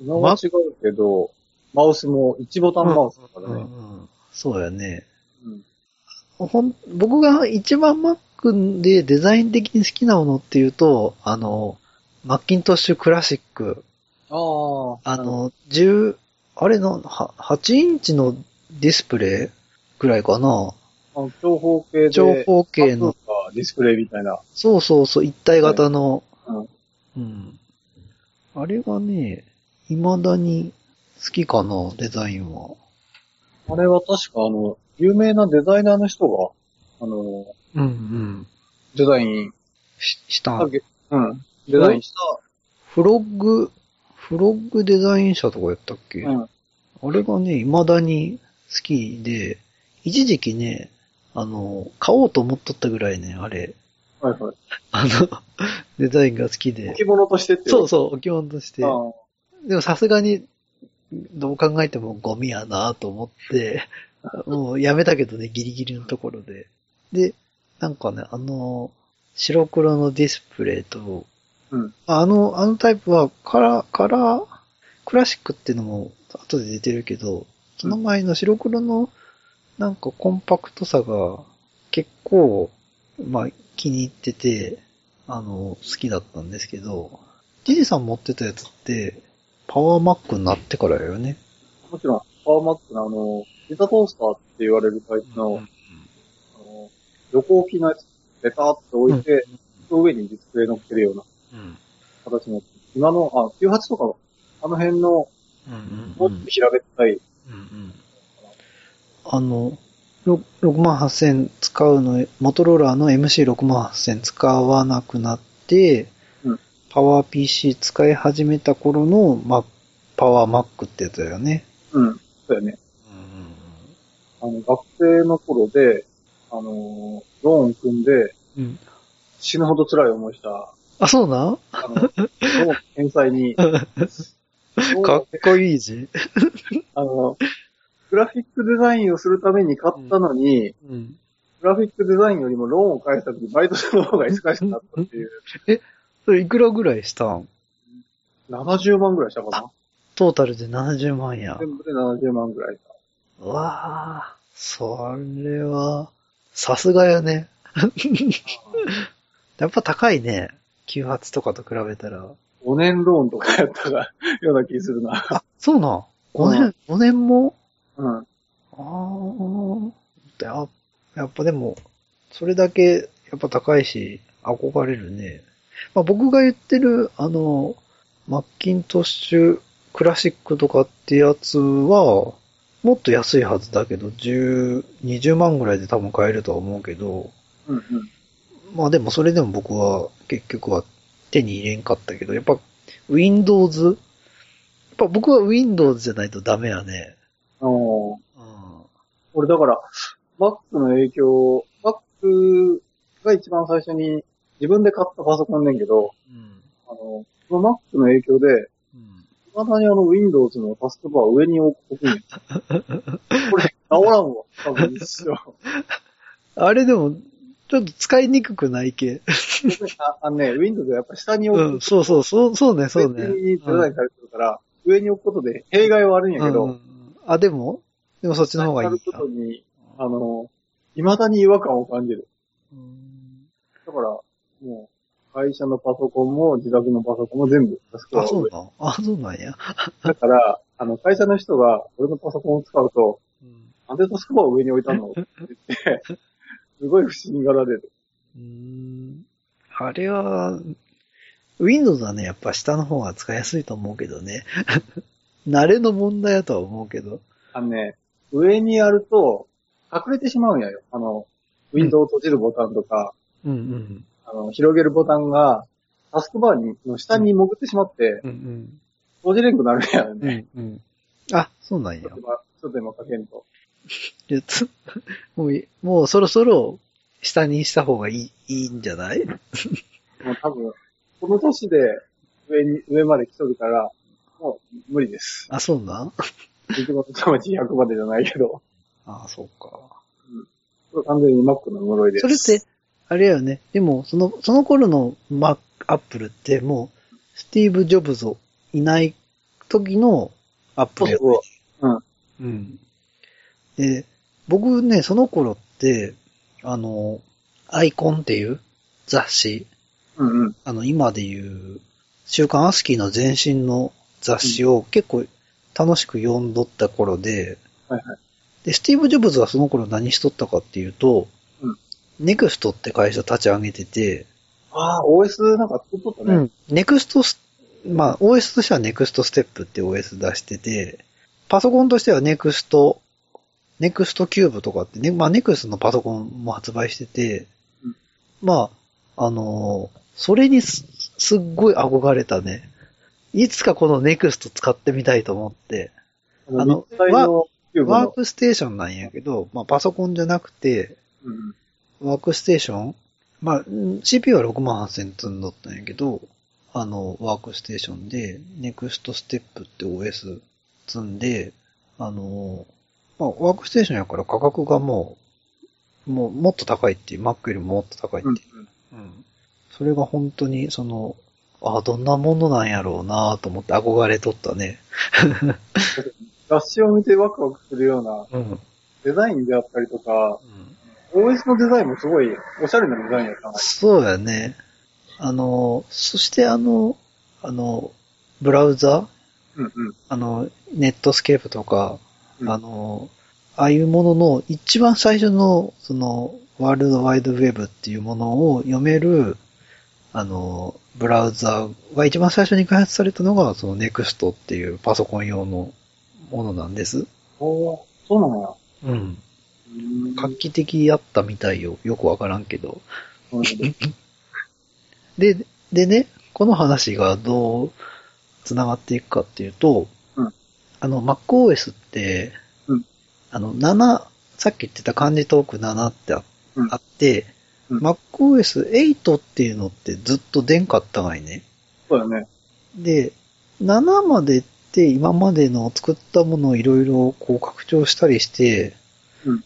今は違うけど、マウスも1ボタンマウスだからね。うんうんそうやね。うん。ほん、僕が一番 Mac でデザイン的に好きなものっていうと、あの、マッキントッシュクラシック。ああ。あ、の、10、あれの、は8インチのディスプレイぐらいかな。あの長方形で、長方形の、ディスプレイみたいな。そうそうそう、一体型の、うん。うん。あれがね、未だに好きかな、デザインは。あれは確かあの、有名なデザイナーの人が、あの、うんうん。デザインし、したうん。デザインした、フロッグ、フロッグデザイン社とかやったっけ、うん。あれがね、未だに好きで、一時期ね、あの、買おうと思っとったぐらいね、あれ、はいはい。あの、デザインが好きで。置物としてってそうそう、置物として。あでもさすがに、どう考えてもゴミやなと思って、もうやめたけどね、ギリギリのところで。で、なんかね、あの、白黒のディスプレイと、うん。あの、あのタイプはカラー、カラー、クラシックっていうのも後で出てるけど、その前の白黒のなんかコンパクトさが結構、まあ気に入ってて、あの、好きだったんですけど、ジジさん持ってたやつって、パワーマックになってからよね。もちろん、パワーマックのあの、ピザトースターって言われるタイプの、あの横置きのやつ、ベターって置いて、その上にディスプレイ乗っけるようなうん。形の、今の、あ、98とか、あの辺の、うんうんもっと平べったい、うんうんあの、ろ68000使うの、モトローラーの MC68000 使わなくなって、うんパワー PC 使い始めた頃の、ま、パワーマックってやつだよね。うん、そうやね。あの、学生の頃で、あの、ローン組んで、うん。死ぬほど辛い思いした、あ、そうなん？あの、ローン返済に、かっこいいじ。あの、グラフィックデザインをするために買ったのに、うん。グラフィックデザインよりもローンを返した時バイトする方が忙しくなったっていう、それいくらぐらいしたん？70万ぐらいしたかなトータルで70万や。全部で70万ぐらいした。うわあ、それは、さすがやね。やっぱ高いね。98とかと比べたら。5年ローンとかやったが、ような気するな。あ、そうなん。5う年、5年も？うん。ああ、ややっぱでも、それだけ、やっぱ高いし、憧れるね。まあ僕が言ってる、あの、マッキントッシュクラシックとかってやつは、もっと安いはずだけど、10、20万ぐらいで多分買えるとは思うけど、うんうん。まあでもそれでも僕は結局は手に入れんかったけど、やっぱ Windows? やっぱ僕は Windows じゃないとダメやね。おーうん俺だから、Mac の影響、Mac が一番最初に自分で買ったパソコンねんけど、うん。あの、その Mac の影響で、うん。未だにあの Windows のタスクバーを上に置くんや。これ、治らんわ。多分一生。あれでも、ちょっと使いにくくないけ。ああのね、Windows はやっぱ下に置く。うん、そうそう、そう、そうね、そうね。上にデザインされてるから、上に置くことで弊害はあるんやけど、うんうんあ、でも？でもそっちの方がいいることに、あの、未だに違和感を感じる。うんだから、もう、会社のパソコンも自宅のパソコンも全部タスクバあ、そうなん？あ、そうなんや。だから、あの、会社の人が俺のパソコンを使うと、なんでタスクバーを上に置いたの？って言って、すごい不思議がられる。うんあれは、Windows はね、やっぱ下の方が使いやすいと思うけどね。慣れの問題だとは思うけど。あのね、上にやると、隠れてしまうんやよ。あの、ウィンドウを閉じるボタンとか、うんうん。あの、広げるボタンが、タスクバーにの下に潜ってしまって、うん閉じれんくなるんやようん。ね。うんうん。あ、そうなんやちょっ。とまちょっと今かけんと。もうい、もうそろそろ下にした方がいい、いいんじゃない？もう多分、この年で上に、上まで来とるから、もう無理です。あ、そうなん？一番魂100までじゃないけど、あ、そうか。これ完全に Mac の呪いです。それって、あれやよね。でも、その、その頃の Mac、Apple ってもう、スティーブ・ジョブズいない時の Apple やそうそう。うん。で、僕ね、その頃って、あの、アイコンっていう雑誌、うんうん。あの、今でいう、週刊アスキーの前身の雑誌を結構楽しく読んどった頃で、はいはい。で、スティーブ・ジョブズはその頃何しとったかっていうと、うんネクストって会社立ち上げてて、ああ、OS なんか作っとったね。うん。ネクストス、まあ、OS としてはネクストステップって OS 出してて、パソコンとしてはネクスト、ネクストキューブとかってね、まあ、ネクストのパソコンも発売してて、うんまあ、あのーそれにす、すっごい憧れたね。いつかこのネクスト使ってみたいと思って、ああのの。ワークステーションなんやけど、まあ、パソコンじゃなくて、うんワークステーション？まあ、ん CPU は6万8000積んどったんやけど、あの、ワークステーションで、ネクストステップって OS 積んで、あの、まあ、ワークステーションやから価格がもう、もう、もっと高いっていう、Mac よりももっと高いってうんいう。うん。それが本当に、その、あどんなものなんやろうなと思って憧れとったね。雑誌を見てワクワクするようなうん。うん。デザインであったりとか、OS のデザインもすごいおしゃれなデザインやったな。そうやね。あの、そしてあの、あの、ブラウザ？うんうん。あの、ネットスケープとか、うんあの、ああいうものの一番最初の、その、ワールドワイドウェブっていうものを読める、あの、ブラウザが一番最初に開発されたのが、その NEXT っていうパソコン用のものなんです。おーそうなのや。うん。うん画期的やったみたいよ。よくわからんけど。うんで、でね、この話がどう繋がっていくかっていうと、うんあの、MacOS って、うん。あの、7、さっき言ってた漢字トーク7ってあ,、って、うん。MacOS8 っていうのってずっと出んかったがいね。そうだね。で、7までって今までの作ったものをいろいろこう拡張したりして、うん。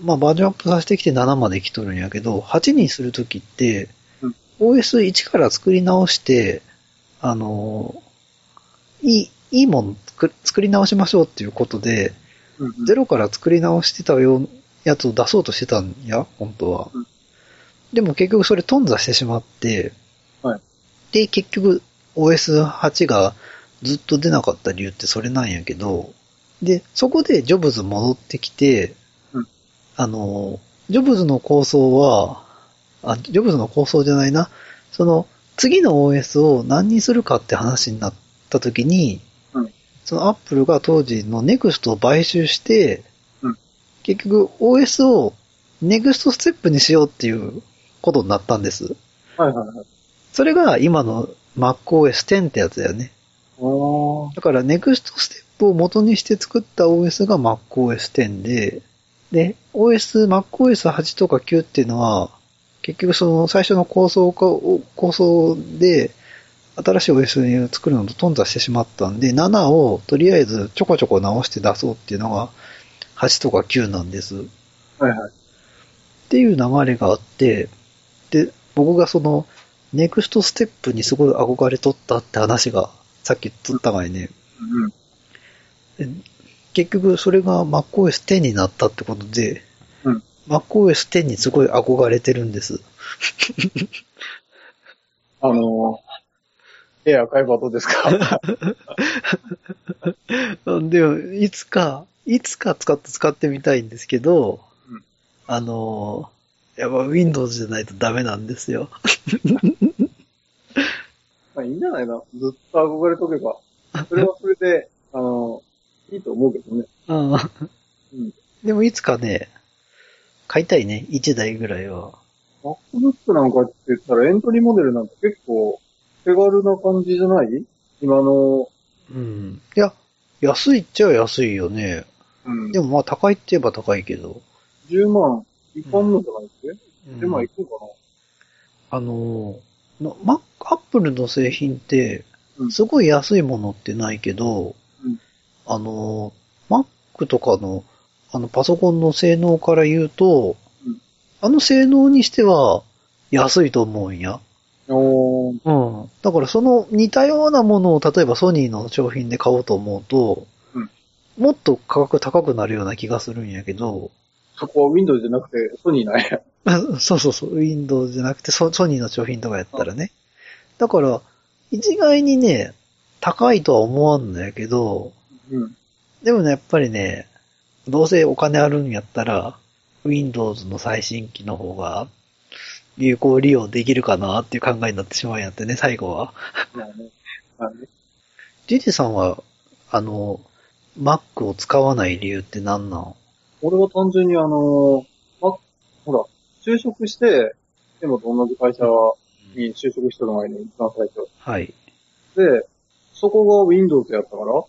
まあバージョンアップさせてきて7まで来とるんやけど、8にするときって、うん。OS1 から作り直して、あの、いい、いいもの作作り直しましょうっていうことで、うんうん。ゼロから作り直してたようやつを出そうとしてたんや、本当は。うん。でも結局それ頓挫してしまって、はい。で、結局 OS8 がずっと出なかった理由ってそれなんやけど、で、そこでジョブズ戻ってきて、うん。あの、ジョブズの構想は、あ、ジョブズの構想じゃないな、その、次の OS を何にするかって話になった時に、うんそのアップルが当時の NEXT を買収して、うん結局 OS を NEXT ステップにしようっていうことになったんです。はいはいはい。それが今の MacOS X ってやつだよね。だから NEXT ステップを元にして作った OS が MacOS X で、で、OS、MacOS8 とか9っていうのは、結局その最初の構想か、構想で、新しい OS を作るのと頓挫してしまったんで、7をとりあえずちょこちょこ直して出そうっていうのが、8とか9なんです。はいはい。っていう流れがあって、で、僕がその、ネクストステップにすごい憧れとったって話が、さっき言っとったがいね、うん。で結局それが MacOS10 になったってことで、うん MacOS10 にすごい憧れてるんです。あのー、えばどうですか？でも、いつか、いつか使って使ってみたいんですけど、うんあの、やっぱ Windows じゃないとダメなんですよ。まあいいんじゃないな。ずっと憧れとけば。それはそれで、あのー、いいと思うけどね。うんうんでもいつかね、買いたいね、1台ぐらいは。MacBook なんかって言ったらエントリーモデルなんて結構手軽な感じじゃない？今の、うん。いや、安いっちゃ安いよね。うん。でもまあ高いって言えば高いけど。10万いかんのじゃないっけ、10万いくんかあの、のマアップルの製品ってう、んすごい安いものってないけど、うんあの、Mac とかの、あの、パソコンの性能から言うと、うんあの性能にしては安いと思うんや。うん。だからその似たようなものを例えばソニーの商品で買おうと思うと、うんもっと価格高くなるような気がするんやけど、そこは Windows じゃなくてソニーなんや。あ そうそうそう、Windows じゃなくてソソニーの商品とかやったらね。だから、一概にね、高いとは思わんのやけど、うん。でもね、やっぱりね、どうせお金あるんやったら、Windows の最新機の方が、有効利用できるかなっていう考えになってしまうんやってね、最後は。まあね。まあね。ジジさんは、あの、Mac を使わない理由って何なん？俺は単純にあの、ま、ほら、就職して、でもと同じ会社に就職したのがいいね、一番最初。はい。で、そこが Windows やったから、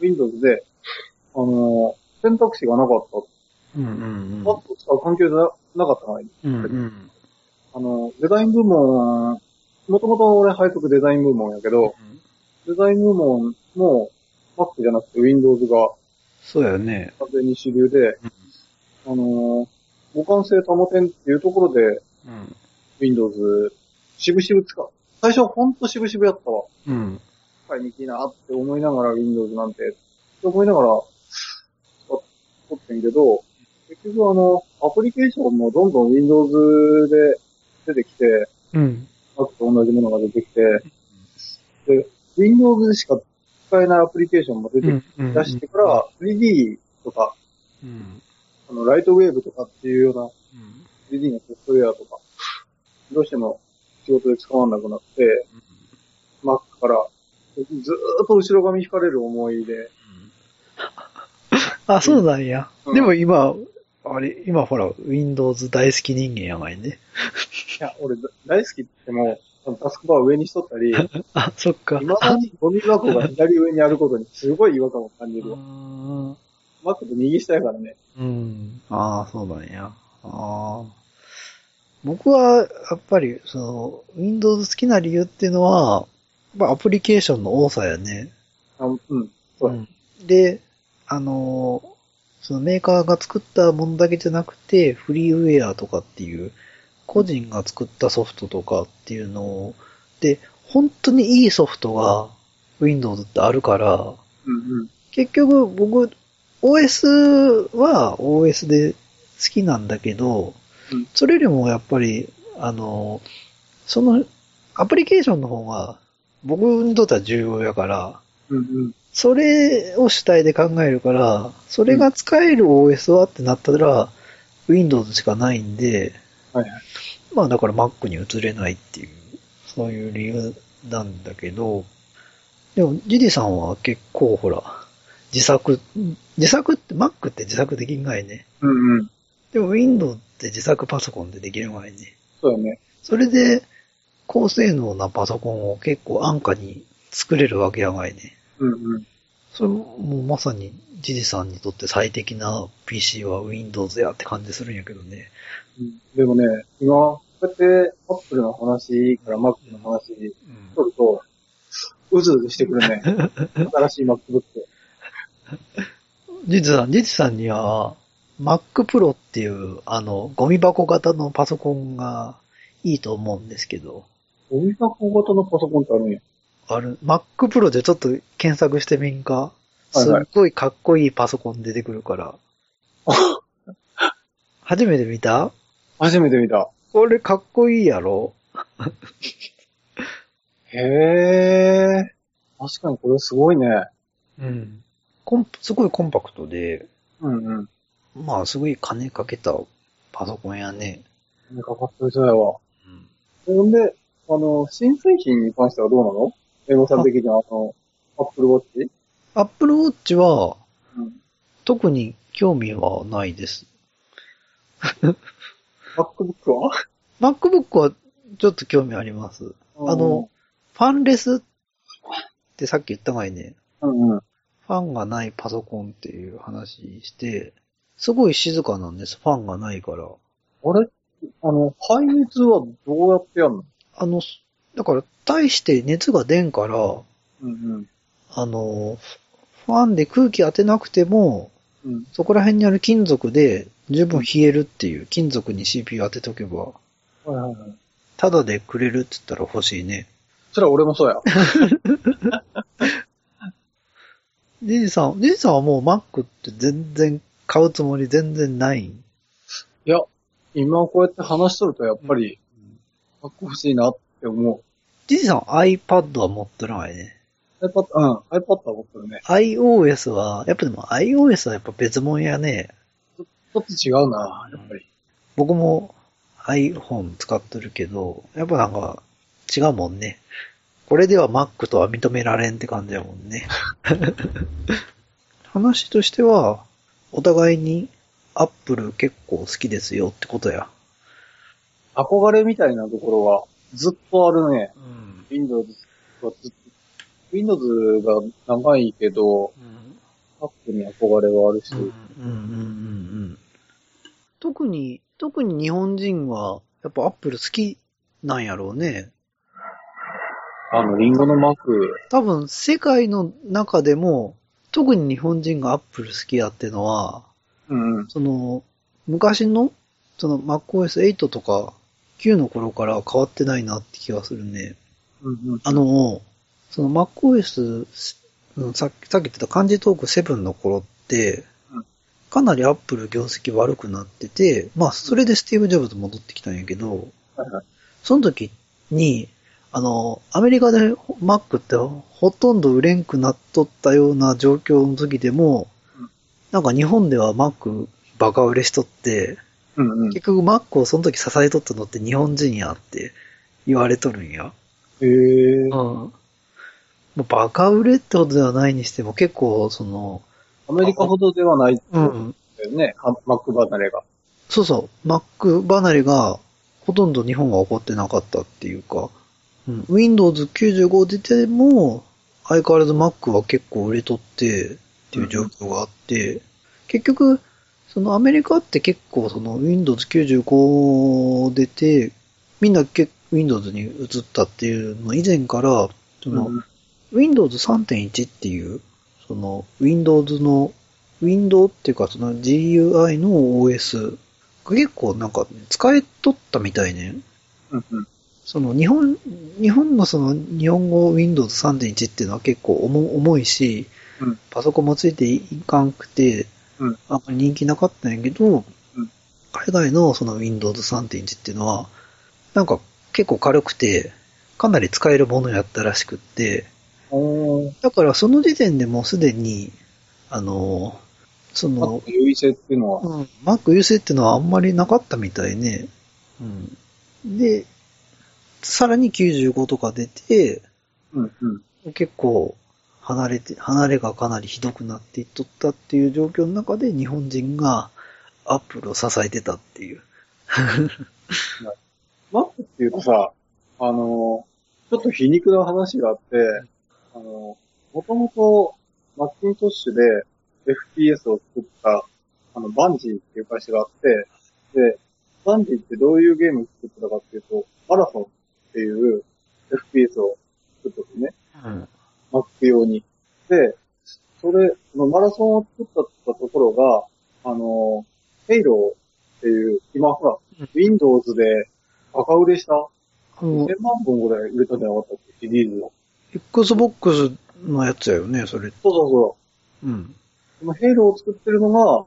Windows で、あの、選択肢がなかった。うんうんパッと使う環境じゃなかったのがいい。うん。うんうん。あの、デザイン部門、もともと俺配属デザイン部門やけど、デザイン部門も Mac じゃなくて Windows がそうやね。完全に主流で、あの、互換性保てんっていうところでうん。Windows、渋々使う。最初はほんと渋々やったわ。うん。使いにくいなって思いながら Windows なんて、って思いながら使っとってんけど、結局あの、アプリケーションもどんどん Windows で出てきて、うん。Mac と同じものが出てきて、で、Windows でしか使えないアプリケーションも出てうん。き出してから、3D とか、うん。あの、ライトウェーブとかっていうような 3D のソフトウェアとか、どうしても仕事で使わなくなって、Mac からずーっと後ろ髪引かれる思いで、あ、そうなんや。うんでも今、あれ、今ほら、Windows 大好き人間やばいね。いや、俺だ大好きって言っても、タスクバー上にしとったり、あ、そっか。未だにゴミ箱が左上にあることにすごい違和感を感じるわ。あ Mac って右下やからね。うん。ああ、そうなんや。ああ。僕は、やっぱり、その、Windows 好きな理由っていうのは、まあ、アプリケーションの多さやね。あうん。そうやんで、あのー、そのメーカーが作ったものだけじゃなくて、フリーウェアとかっていう、個人が作ったソフトとかっていうのを、で、本当にいいソフトが Windows ってあるから、うんうん。結局僕、OS は OS で好きなんだけど、うんそれよりもやっぱり、あの、そのアプリケーションの方が僕にとっては重要やから、うんうん。それを主体で考えるから、それが使える OS はってなったら、Windows しかないんで、はいはい。まあだから Mac に移れないっていう、そういう理由なんだけど、でもジディさんは結構ほら、自作、自作って Mac って自作できんがいね。うんうん。でも Windows って自作パソコンでできるがいね。そうやね。それで、高性能なパソコンを結構安価に作れるわけやがいね。うんうん。それももうまさにジジさんにとって最適な PC は Windows やって感じするんやけどね。うんでもね、今、こうやってアップルの話から Mac の話取ると、うずうずしてくるね。新しい MacBook。ジジさん、ジジさんには、Mac Pro っていう、あの、ゴミ箱型のパソコンがいいと思うんですけど、ゴミ箱型のパソコンってあるんや。ある、Mac Pro でちょっと検索してみんかすっごいかっこいいパソコン出てくるから。初めて見た？初めて見た。これかっこいいやろへえ。確かにこれすごいね。うん。コンすごいコンパクトで、うんうん。まあすごい金かけたパソコンやね。金かかってる人やわ。うん。ほんで、あの、新製品に関してはどうなの？英語さん的には、あの、Apple Watch? Apple Watch はうん。特に興味はないです。MacBook は？MacBook はちょっと興味あります。あの、、ファンレスってさっき言ったがいね、うんうん。ファンがないパソコンっていう話して、すごい静かなんです、ファンがないから。あれ？あの、排熱はどうやってやんの？あの、だから、大して熱が出んから、うんあの、ファンで空気当てなくても、うん。うん。そこら辺にある金属で十分冷えるっていう、金属に CPU 当てとけば、はいはいはい。タダでくれるって言ったら欲しいね。それは俺もそうや。ジジさん、ジジさんはもう Mac って全然買うつもり全然ない？んいや、今こうやって話しとるとやっぱり、かっこ欲しいなって思う。ジジさん iPad は持ってないね。iPad、うん、iPad は持ってるね。iOS は、やっぱでも iOS はやっぱ別物やね。ちょっと違うな、やっぱり。僕も iPhone 使ってるけど、やっぱなんか違うもんね。これでは Mac とは認められんって感じやもんね。話としては、お互いに Apple 結構好きですよってことや。憧れみたいなところはずっとあるね。うん。Windows はずっと、Windows が長いけど、Mac に憧れはあるし、うんうんうんうんうん。特に、特に日本人は、やっぱ Apple 好きなんやろうね。あの、リンゴのマーク、多分世界の中でも、特に日本人が Apple 好きやってのは、うんうん。その、昔の、その MacOS8 とか9の頃から変わってないなって気がするね。うんうん。あの、その MacOS、うんさっき、さっき言ってた漢字トーク7の頃ってうん、かなり Apple 業績悪くなってて、まあ、それでスティーブ・ジョブズ戻ってきたんやけど。その時に、あの、アメリカで Mac ってほとんど売れんくなっとったような状況の時でもうん、なんか日本では Mac バカ売れしとって、うんうん。結局 Mac をその時支えとったのって日本人やって言われとるんや。へえうん。バカ売れってことではないにしても結構その、アメリカほどではないんうん。ね、は Mac 離れが。そうそう、Mac 離れがほとんど日本は起こってなかったっていうか、うん、Windows 95出ても、相変わらず Mac は結構売れとってっていう状況があって、結局、そのアメリカって結構その Windows 95出て、みんなけ Windows に移ったっていうの以前から、その、うん Windows 3.1っていう、その Windows の、Windows っていうかその GUI の OS が結構なんか使えとったみたいね。うんうん。その日本、日本のその日本語 Windows 3.1っていうのは結構重重いし、うんパソコンもついていかんくて、うんあんまり人気なかったんやけど、うん海外のその Windows 3.1っていうのは、なんか結構軽くて、かなり使えるものやったらしくって。だからその時点でもうすでに、あの、その、Mac 優位性っていうのは、うん、Mac 優勢っていうのはあんまりなかったみたいね。うん。で、さらに95とか出て、うんうん。結構離れて、離れがかなりひどくなっていっとったっていう状況の中で日本人がアップルを支えてたっていう。Mac っていうとさ、あの、ちょっと皮肉な話があって、あの、もともとマッキントッシュで FPS を作った、あの、バンジーっていう会社があって、で、バンジーってどういうゲームを作ってたかっていうと、マラソンっていう FPS を作ったんですね。うん。Mac 用に。で、それ、マラソンを作ったところが、あの、ヘイローっていう、今ほらうん、Windows でバカ売れした、あの、1000万本ぐらい売れたんじゃなかったっけ、シリーズの。Xbox のやつやよね、それ。そうそうそう。うん。そのヘイローを作ってるのが、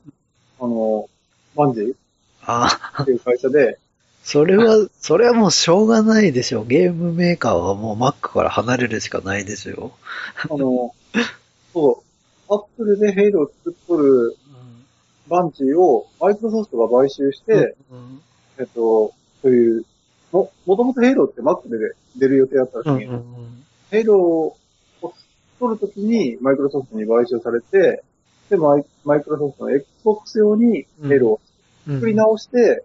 あの、バンジーああ、っていう会社で、それは、それはもうしょうがないでしょ。ゲームメーカーはもう Mac から離れるしかないですよ。あの、そう、アップルでヘイローを作っとるバンジーをマイクロソフトが買収して、うん。えっと、そういう、も、もともとヘイローって Mac で出る予定だったらしいうんんけど、うん。ヘイローを取るときにマイクロソフトに買収されて、で、マイマイクロソフトの Xbox 用にヘイローをうん作り直して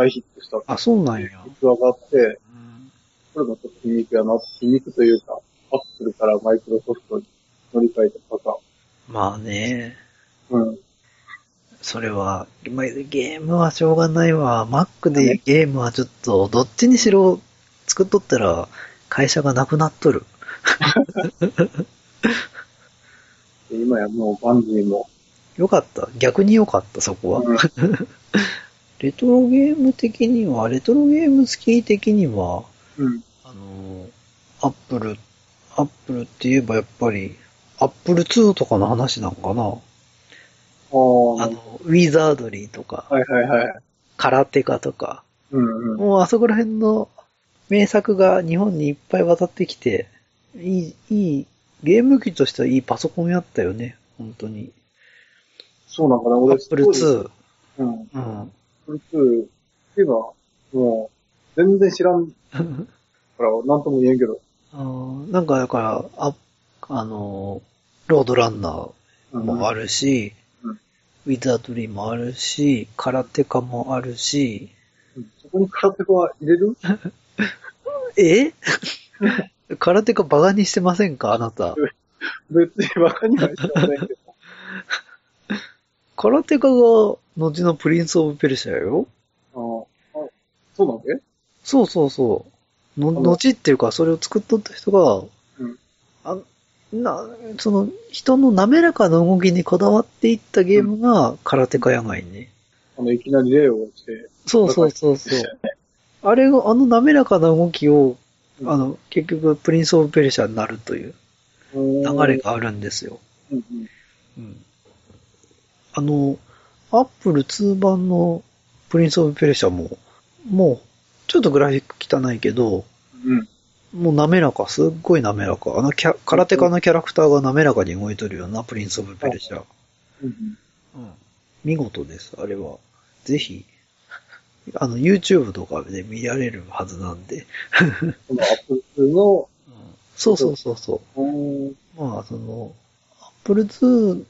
大ヒットしたあ、そうなんや。逸話があって、うんこれもちょっと皮肉やな、皮肉というか、アップルからマイクロソフトに乗り換えたパタまあね。ーン。うん。それは、まあゲームはしょうがないわ。Mac でゲームはちょっと、どっちにしろ作っとったら会社がなくなっとる。で 今やもうバンジーも、よかった。逆によかった、そこは。うん レトロゲーム的には、レトロゲーム好き的には、うん。あの、アップル、アップルって言えばやっぱり、アップル2とかの話なんかな。あの、ウィザードリーとか、はいはいはい。空手家とか、うんうん。もうあそこら辺の名作が日本にいっぱい渡ってきて、いい、いい、ゲーム機としてはいいパソコンやったよね、本当に。そうなんかな、俺、アップル2。うん。うん。プル2っていうのは、もう、全然知らん。から、なん。とも言えん。けど。あなん。かだから、あ、あの、ロードランナーもある。し、うん。ウィザードリーもあるし、空手家もあるし、うん。そこに空手は入れるえ空手家バカにしてません。かあなた。別にバカにはしてません。けど。カラテカが後のプリンスオブペルシャよ。あーあ、そうなんけそうそうそう。の、後っていうか、それを作っとった人が、うんあな、その、人の滑らかな動きにこだわっていったゲームがカラテカやがいね。あの、いきなり礼をして。そうそうそうそう。あれが、あの滑らかな動きを、あの、結局、プリンスオブペルシャになるという流流れ。があるんですよ。うんうん。うん。あの、アップル2版のプリンスオブペルシャも、もう、ちょっとグラフィック汚いけど、うん。もう滑らか、すっごい滑らか。あのキャ、カラテカのキャラクターが滑らかに動いとるような、プリンスオブペルシャ。うんうん。見事です、あれは。ぜひ、あの、YouTube とかで見られるはずなんで。うん。このアップル2の、そうそうそうそう。うん。まあ、その、Apple II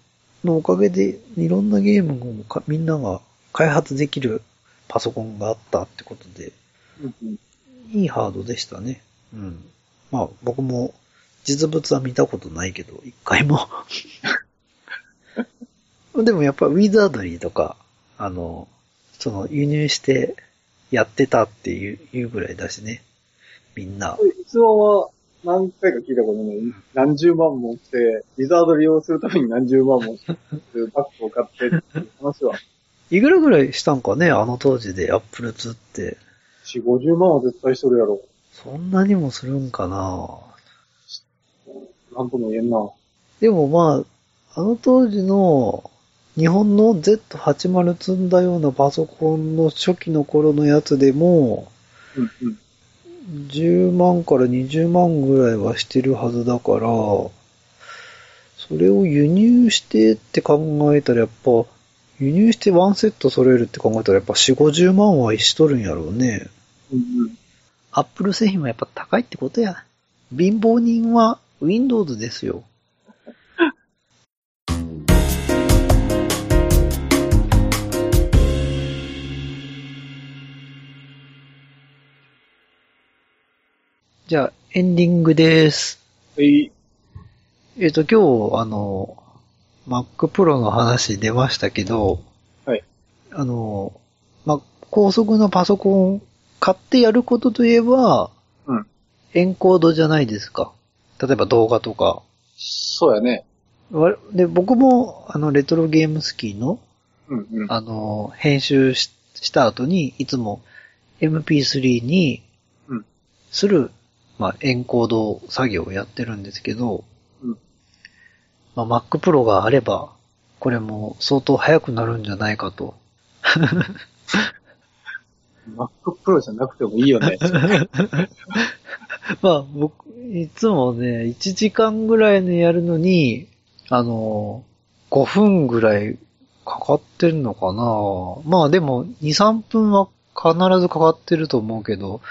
のおかげでいろんなゲームをかみんなが開発できるパソコンがあったってことで。いいハードでしたね。うん。まあ、僕も実物は見たことないけど、一回も。でもやっぱウィザードリーとか、あの、その輸入してやってたっていういうぐらいだしね。みんな。逸話は何回か聞いたことない。何十万もして、リザード利用するために何十万もして、バッグを買ってっていう話は、いくらぐらいしたんかね、あの当時で Apple II って。4、50万は絶対しとるやろ。そんなにもするんかななんとも言えんな。でもまあ、あの当時の日本の Z80 積んだようなパソコンの初期の頃のやつでも、うんうん。10万から20万ぐらいはしてるはずだから、それを輸入してって考えたらやっぱ、輸入してワンセット揃えるって考えたらやっぱ4、50万はしとるんやろうね。うん。アップル製品はやっぱ高いってことや。貧乏人は Windows ですよ。じゃあ、エンディングです。はい。えっ、と、今日、あの、Mac Pro の話出ましたけど、はい。あの、ま、高速のパソコンを買ってやることといえば、うん。エンコードじゃないですか。例えば動画とか。そうやね。わで、僕も、あの、レトロゲームスキーの、うんうん。あの、編集しした後に、いつも MP3 にうん、する、まあ、エンコード作業をやってるんですけど、うんまあ、Mac Pro があれば、これも相当早くなるんじゃないかと。Mac Pro じゃなくてもいいよね。まあ、僕、いつもね、1時間ぐらいのやるのに、あの、5分ぐらいかかってるのかなまあでも、2、3分は必ずかかってると思うけど、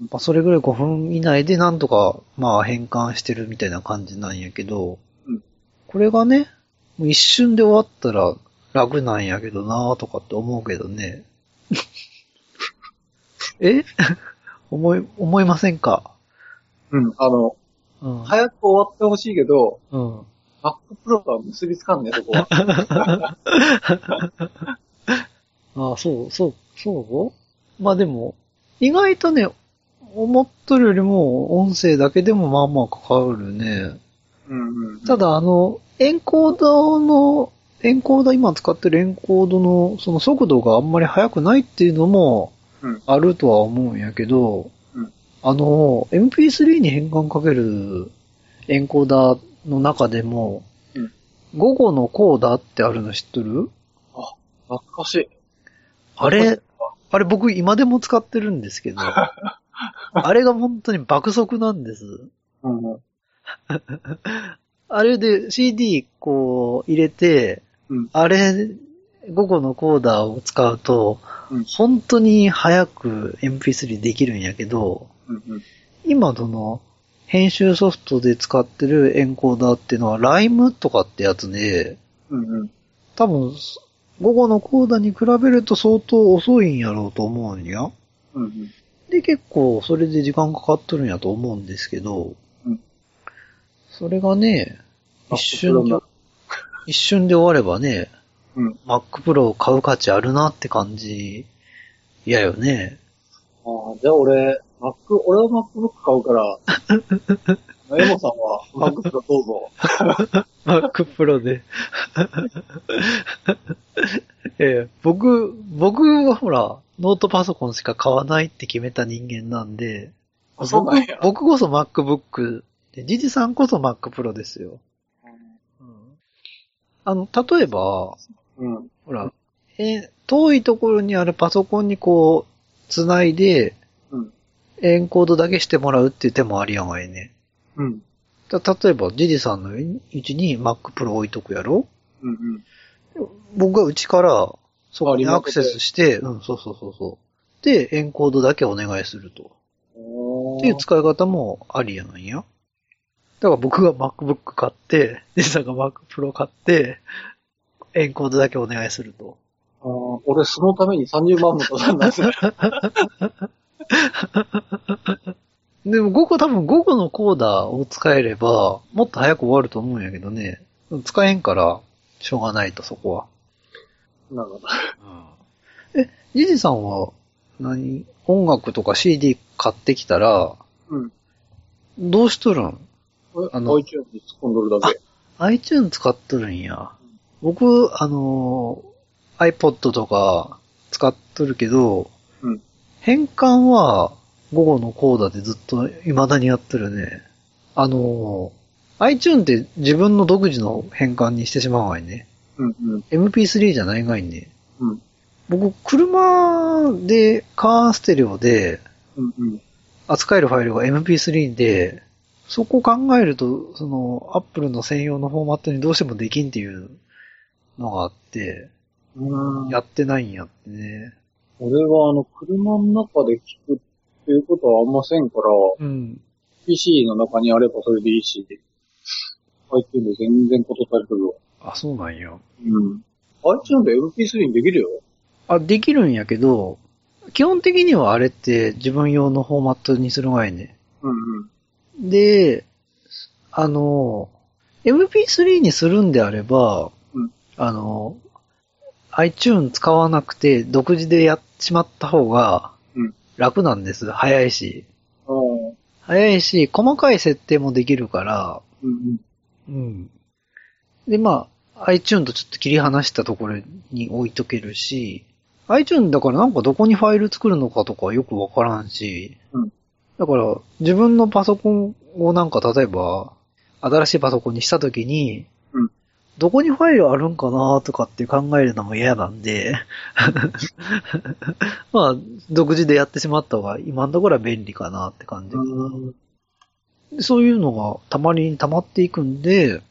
まあそれぐらい5分以内でなんとか、まあ変換してるみたいな感じなんやけど、うんこれがね、もう一瞬で終わったら楽なんやけどなとかって思うけどね。え？思い、思いませんか？うん。あの、うん。早く終わってほしいけど、うん。Mac Pro とは結びつかんね、そこは。あ あ、そう、そう、そう？まあでも、意外とね、思っとるよりも音声だけでもまあまあかかるね。うんうん。た、だあの、エンコードの、エンコーダー今使ってるエンコードのその速度があんまり速くないっていうのもうんあるとは思うんやけど、うんあの、MP3 に変換かけるエンコーダーの中でも、うん午後のコーダーってあるの知っとる？懐かしい。あれ、あれ僕今でも使ってるんですけど、あれが本当に爆速なんです。うんうん。あれで CD こう入れて、うんあれ、午後のコーダーを使うと、うん本当に早く MP3 できるんやけど、うんうん。今その、編集ソフトで使ってるエンコーダーっていうのはライムとかってやつで、うんうん。多分、午後のコーダーに比べると相当遅いんやろうと思うんや。うんうん。で、結構、それで時間かかっとるんやと思うんですけど、うんそれがね、あ一瞬で一瞬で終わればね、うん。Mac Pro を買う価値あるなって感じ、嫌よね。ああ、じゃあ俺、Mac、俺は MacBook 買うから、エモさんは Mac Pro どうぞ。Mac Pro で。ええ僕、僕はほら、ノートパソコンしか買わないって決めた人間なんで、あそうなんや僕僕こそ MacBook で、ジジさんこそ Mac Pro ですよ。あの、例えば、うん。ほら、え、遠いところにあるパソコンにこう、つないで、うん。エンコードだけしてもらうっていう手もありやんわいね。うん。た例えば、ジジさんの位置に Mac Pro 置いとくやろ？うんうん。僕がうちから、そこにアクセスして、うん、そうそうそうそう。で、エンコードだけお願いすると。っていう使い方もありやなんや。だから僕が MacBook 買って、ジジさんが Mac Pro 買って、エンコードだけお願いすると。あー俺そのために30万もかかんないですね。でも午後多分午後のコーダーを使えれば、もっと早く終わると思うんやけどね。使えんから、しょうがないと、そこは。なるほど。え、ジジさんは何、音楽とか CD 買ってきたら、うん。どうしとるん？ああのの、iTunes に突っ込んどるだけ。?iTunes 使っとるんや。僕、あのー、iPod とか使っとるけど、うん変換は午後のコーダーでずっと未だにやってるね。あのー、iTunes って自分の独自の変換にしてしまうわいね。うんうん。MP3 じゃないがいね。うん。僕、車で、カーステレオでうんうん。扱えるファイルが MP3 で、そこを考えると、その、Apple の専用のフォーマットにどうしてもできんっていうのがあって、うんやってないんやってね。俺はあの、車の中で聞くっていうことはあんませんから、うん。PC の中にあればそれでいいし、iTunes で全然ことされてるわ。あ、そうなんや。うん。iTunes で MP3 にできるよ。あ、できるんやけど、基本的にはあれって自分用のフォーマットにするがいね。うんうん。で、あの、MP3 にするんであれば、あの、iTune 使わなくて独自でやっちまった方がうん楽なんです。早いし。うん。早いし、細かい設定もできるから、うん。うん。で、まあ、iTune とちょっと切り離したところに置いとけるし、iTune だからなんかどこにファイル作るのかとかよくわからんし、うん。だから自分のパソコンをなんか例えば、新しいパソコンにしたときに、うん。どこにファイルあるんかなとかって考えるのも嫌なんで、まあ、独自でやってしまった方が今のところは便利かなって感じ。そういうのがたまに溜まっていくんで、うん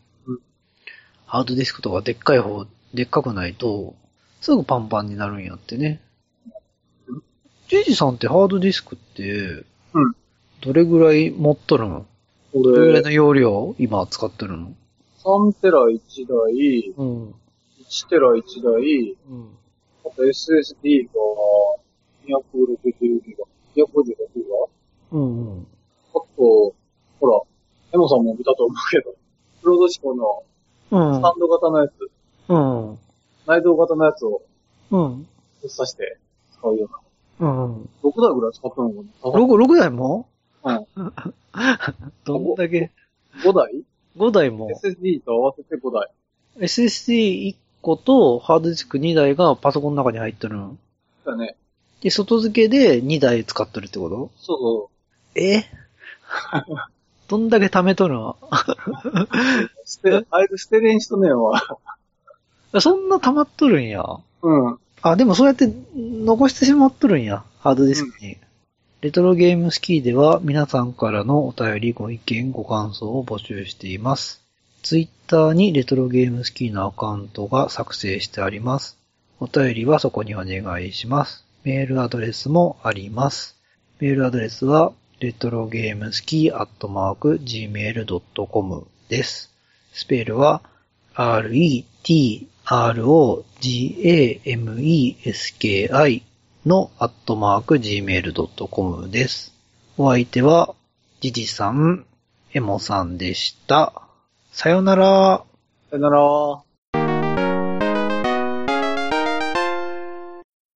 ハードディスクとかでっかい方、でっかくないと、すぐパンパンになるんやってねうん。ジジさんってハードディスクって、うんどれぐらい持っとるの？どれぐらい俺、の容量今使ってるの？3テラ1台、うん。1テラ1台、うん。あと SSD が260ギガ、256ギガうんうん。あと、ほら、エモさんも見たと思うけど、プロドシコのうんスタンド型のやつ、うん。内蔵型のやつをうん。ぶっ刺して使うような。うん。6台ぐらい使ったのかな？6、6台も？うん。どんだけ ?5 台 ?5 台も ?SSD と合わせて5台。SSD1 個とハードディスク2台がパソコンの中に入ってるの。だね。で、外付けで2台使ってるってこと？そうそえ？どんだけ貯めとるの？あいつ捨てれん人ねえわ。そんな溜まっとるんや。うん。あ、でもそうやって残してしまっとるんや。ハードディスクに。レトロゲームスキーでは皆さんからのお便り、ご意見、ご感想を募集しています。ツイッターにレトロゲームスキーのアカウントが作成してあります。お便りはそこにお願いします。メールアドレスもあります。メールアドレスは、レトロゲームスキーアットマーク gmail.com です。スペルは、r-e-t-r-o-g-a-m-e-s-k-i のアットマーク gmail.com です。お相手は、ジジさん、エモさんでした。さよなら。さよなら。